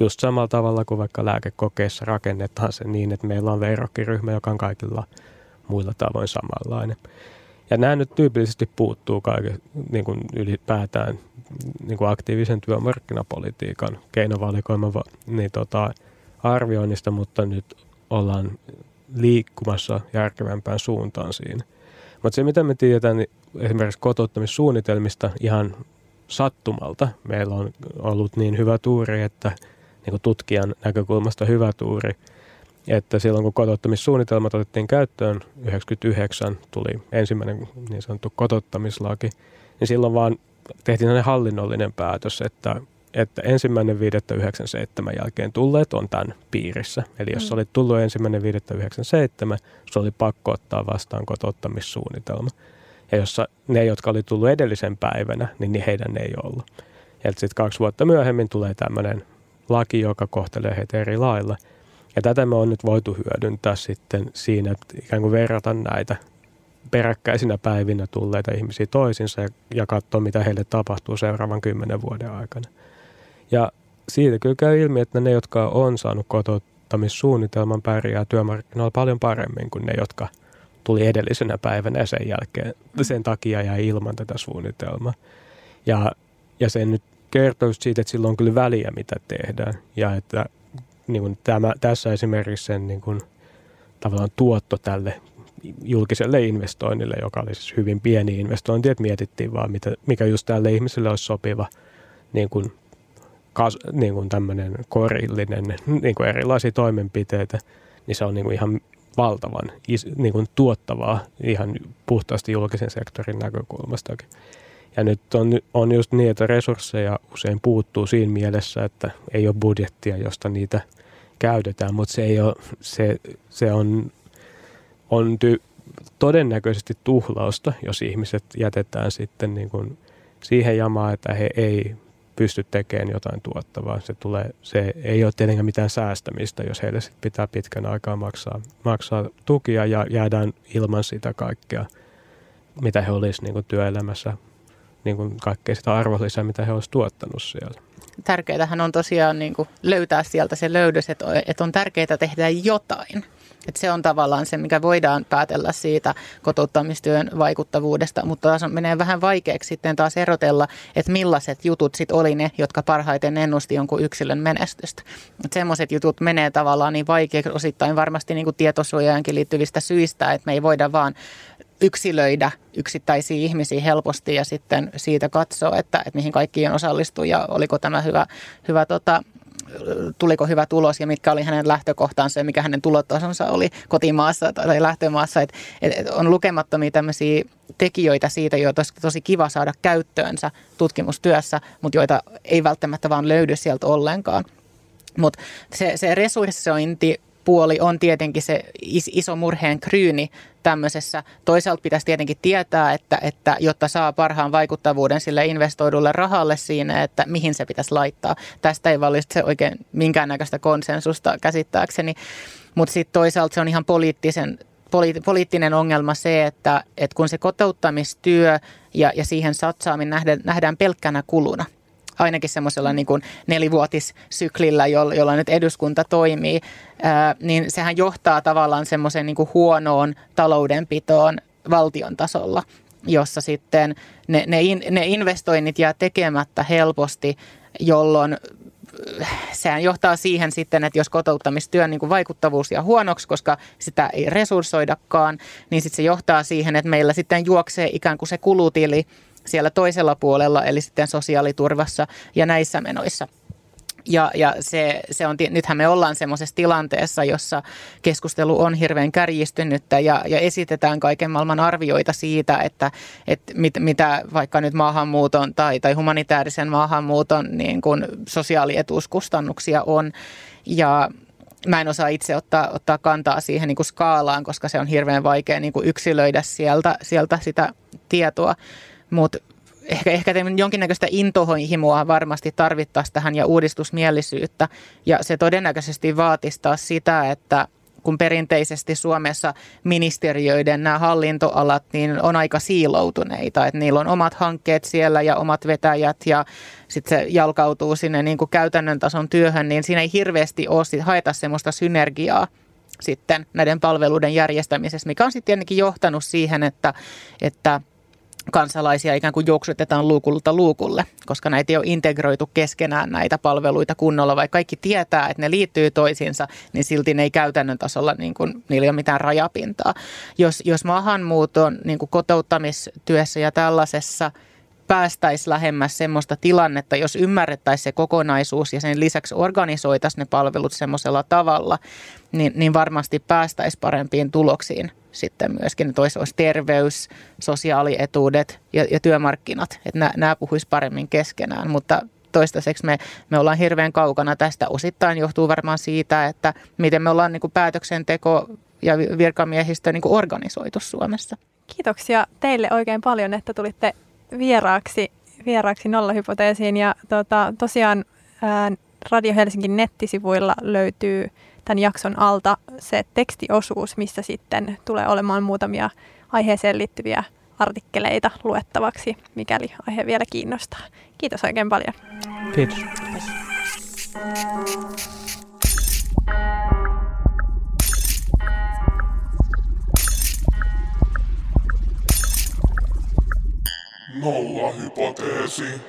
just samalla tavalla kuin vaikka lääkekokeessa rakennetaan se niin, että meillä on verrokkiryhmä, joka on kaikilla muilla tavoin samanlainen. Ja nämä nyt tyypillisesti puuttuu kaiken, niin kuin ylipäätään niin kuin aktiivisen työmarkkinapolitiikan keinovalikoiman niin tota, arvioinnista, mutta nyt ollaan liikkumassa järkevämpään suuntaan siinä. Mutta se, mitä me tiedetään niin esimerkiksi kotouttamissuunnitelmista ihan sattumalta, meillä on ollut niin hyvä tuuri, että niin kuin tutkijan näkökulmasta hyvä tuuri, että silloin kun kotouttamissuunnitelmat otettiin käyttöön, 99 tuli ensimmäinen niin sanottu kotouttamislaki, niin silloin vaan tehtiin sellainen hallinnollinen päätös, että että ensimmäinen 5.97 jälkeen tulleet on tämän piirissä. Eli jos mm. olit tullut ensimmäinen 5.97, se oli pakko ottaa vastaan kotouttamissuunnitelma. Ja jossa ne, jotka oli tullut edellisen päivänä, niin, niin heidän ei ollut. Ja sitten kaksi vuotta myöhemmin tulee tämmöinen laki, joka kohtelee heitä eri lailla. Ja tätä me on nyt voitu hyödyntää sitten siinä, että ikään kuin verrata näitä peräkkäisinä päivinä tulleita ihmisiä toisinsa ja, ja katsoa, mitä heille tapahtuu seuraavan kymmenen vuoden aikana. Ja siitä kyllä käy ilmi, että ne, jotka on saanut kotouttamissuunnitelman, pärjää työmarkkinoilla paljon paremmin kuin ne, jotka tuli edellisenä päivänä ja sen jälkeen sen takia jäi ilman tätä suunnitelmaa. Ja, ja se nyt kertoo siitä, että sillä on kyllä väliä, mitä tehdään. Ja että niin kuin tämä, tässä esimerkiksi sen niin kuin, tavallaan tuotto tälle julkiselle investoinnille, joka oli siis hyvin pieni investointi, että mietittiin vaan, mitä, mikä just tälle ihmiselle olisi sopiva niin kuin, kas, niin kuin tämmöinen korillinen, niin kuin erilaisia toimenpiteitä, niin se on niin kuin ihan valtavan is, niin kuin tuottavaa ihan puhtaasti julkisen sektorin näkökulmastakin. Ja nyt on, on just niin, että resursseja usein puuttuu siinä mielessä, että ei ole budjettia, josta niitä käytetään, mutta se, ei ole, se, se on, on ty, todennäköisesti tuhlausta, jos ihmiset jätetään sitten niin kuin siihen jamaan, että he ei pysty tekemään jotain tuottavaa. Se, tulee, se ei ole tietenkään mitään säästämistä, jos heille sit pitää pitkän aikaa maksaa, maksaa tukia ja jäädään ilman sitä kaikkea, mitä he olisivat niin työelämässä, niin kuin kaikkea sitä arvonlisää, mitä he olisivat tuottanut siellä. Tärkeintähän on tosiaan niin kuin löytää sieltä se löydös, että on tärkeää tehdä jotain. Et se on tavallaan se, mikä voidaan päätellä siitä kotouttamistyön vaikuttavuudesta, mutta taas menee vähän vaikeaksi sitten taas erotella, että millaiset jutut sitten oli ne, jotka parhaiten ennusti jonkun yksilön menestystä. Semmoiset jutut menee tavallaan niin vaikeaksi osittain varmasti niin kuin tietosuojaankin liittyvistä syistä, että me ei voida vaan yksilöidä yksittäisiä ihmisiä helposti ja sitten siitä katsoa, että, että mihin kaikkiin osallistuu ja oliko tämä hyvä, hyvä tota, tuliko hyvä tulos ja mitkä oli hänen lähtökohtansa ja mikä hänen tulotasonsa oli kotimaassa tai lähtömaassa. Et, et on lukemattomia tämmöisiä tekijöitä siitä, joita olisi tosi kiva saada käyttöönsä tutkimustyössä, mutta joita ei välttämättä vaan löydy sieltä ollenkaan. Mutta se, se resurssointi puoli on tietenkin se iso murheen kryyni tämmöisessä. Toisaalta pitäisi tietenkin tietää, että, että jotta saa parhaan vaikuttavuuden sille investoidulle rahalle siinä, että mihin se pitäisi laittaa. Tästä ei se oikein minkäännäköistä konsensusta käsittääkseni. Mutta sitten toisaalta se on ihan poliittisen poliittinen ongelma se, että, että kun se kotouttamistyö ja, ja siihen satsaaminen nähdään, nähdään pelkkänä kuluna – ainakin semmoisella niin nelivuotissyklillä, jolla, jolla nyt eduskunta toimii, ää, niin sehän johtaa tavallaan semmoiseen niin huonoon taloudenpitoon valtion tasolla, jossa sitten ne, ne, in, ne investoinnit jää tekemättä helposti, jolloin sehän johtaa siihen sitten, että jos kotouttamistyön niin kuin vaikuttavuus ja huonoksi, koska sitä ei resurssoidakaan, niin sitten se johtaa siihen, että meillä sitten juoksee ikään kuin se kulutili siellä toisella puolella, eli sitten sosiaaliturvassa ja näissä menoissa. Ja, ja se, se on, nythän me ollaan semmoisessa tilanteessa, jossa keskustelu on hirveän kärjistynyttä ja, ja esitetään kaiken maailman arvioita siitä, että, että mit, mitä vaikka nyt maahanmuuton tai, tai humanitaarisen maahanmuuton niin kuin sosiaalietuuskustannuksia on. Ja mä en osaa itse ottaa, ottaa kantaa siihen niin kuin skaalaan, koska se on hirveän vaikea niin kuin yksilöidä sieltä, sieltä sitä tietoa. Mutta ehkä, ehkä jonkinnäköistä intohimoa varmasti tarvittaisiin tähän ja uudistusmielisyyttä. Ja se todennäköisesti vaatistaa sitä, että kun perinteisesti Suomessa ministeriöiden nämä hallintoalat niin on aika siiloutuneita, että niillä on omat hankkeet siellä ja omat vetäjät ja sitten se jalkautuu sinne niin kuin käytännön tason työhön, niin siinä ei hirveästi ole sit haeta semmoista synergiaa sitten näiden palveluiden järjestämisessä, mikä on sitten tietenkin johtanut siihen, että, että – kansalaisia ikään kuin juoksutetaan luukulta luukulle, koska näitä ei ole integroitu keskenään näitä palveluita kunnolla, vaikka kaikki tietää, että ne liittyy toisiinsa, niin silti ne ei käytännön tasolla, niin kuin, niillä ei ole mitään rajapintaa. Jos, jos maahanmuuton niin kuin kotouttamistyössä ja tällaisessa – päästäisiin lähemmäs semmoista tilannetta, jos ymmärrettäisiin se kokonaisuus ja sen lisäksi organisoitaisiin ne palvelut semmoisella tavalla, niin, niin varmasti päästäisiin parempiin tuloksiin sitten myöskin. Että olisi, olisi terveys, sosiaalietuudet ja, ja työmarkkinat, että nämä, nämä puhuisi paremmin keskenään, mutta toistaiseksi me, me ollaan hirveän kaukana tästä. Osittain johtuu varmaan siitä, että miten me ollaan niin kuin päätöksenteko ja virkamiehistö niin kuin organisoitu Suomessa. Kiitoksia teille oikein paljon, että tulitte vieraaksi, vieraaksi nollahypoteesiin. Ja tota, tosiaan ää, Radio Helsingin nettisivuilla löytyy tämän jakson alta se tekstiosuus, missä sitten tulee olemaan muutamia aiheeseen liittyviä artikkeleita luettavaksi, mikäli aihe vielä kiinnostaa. Kiitos oikein paljon. Kiitos. Nolla hypoteesi.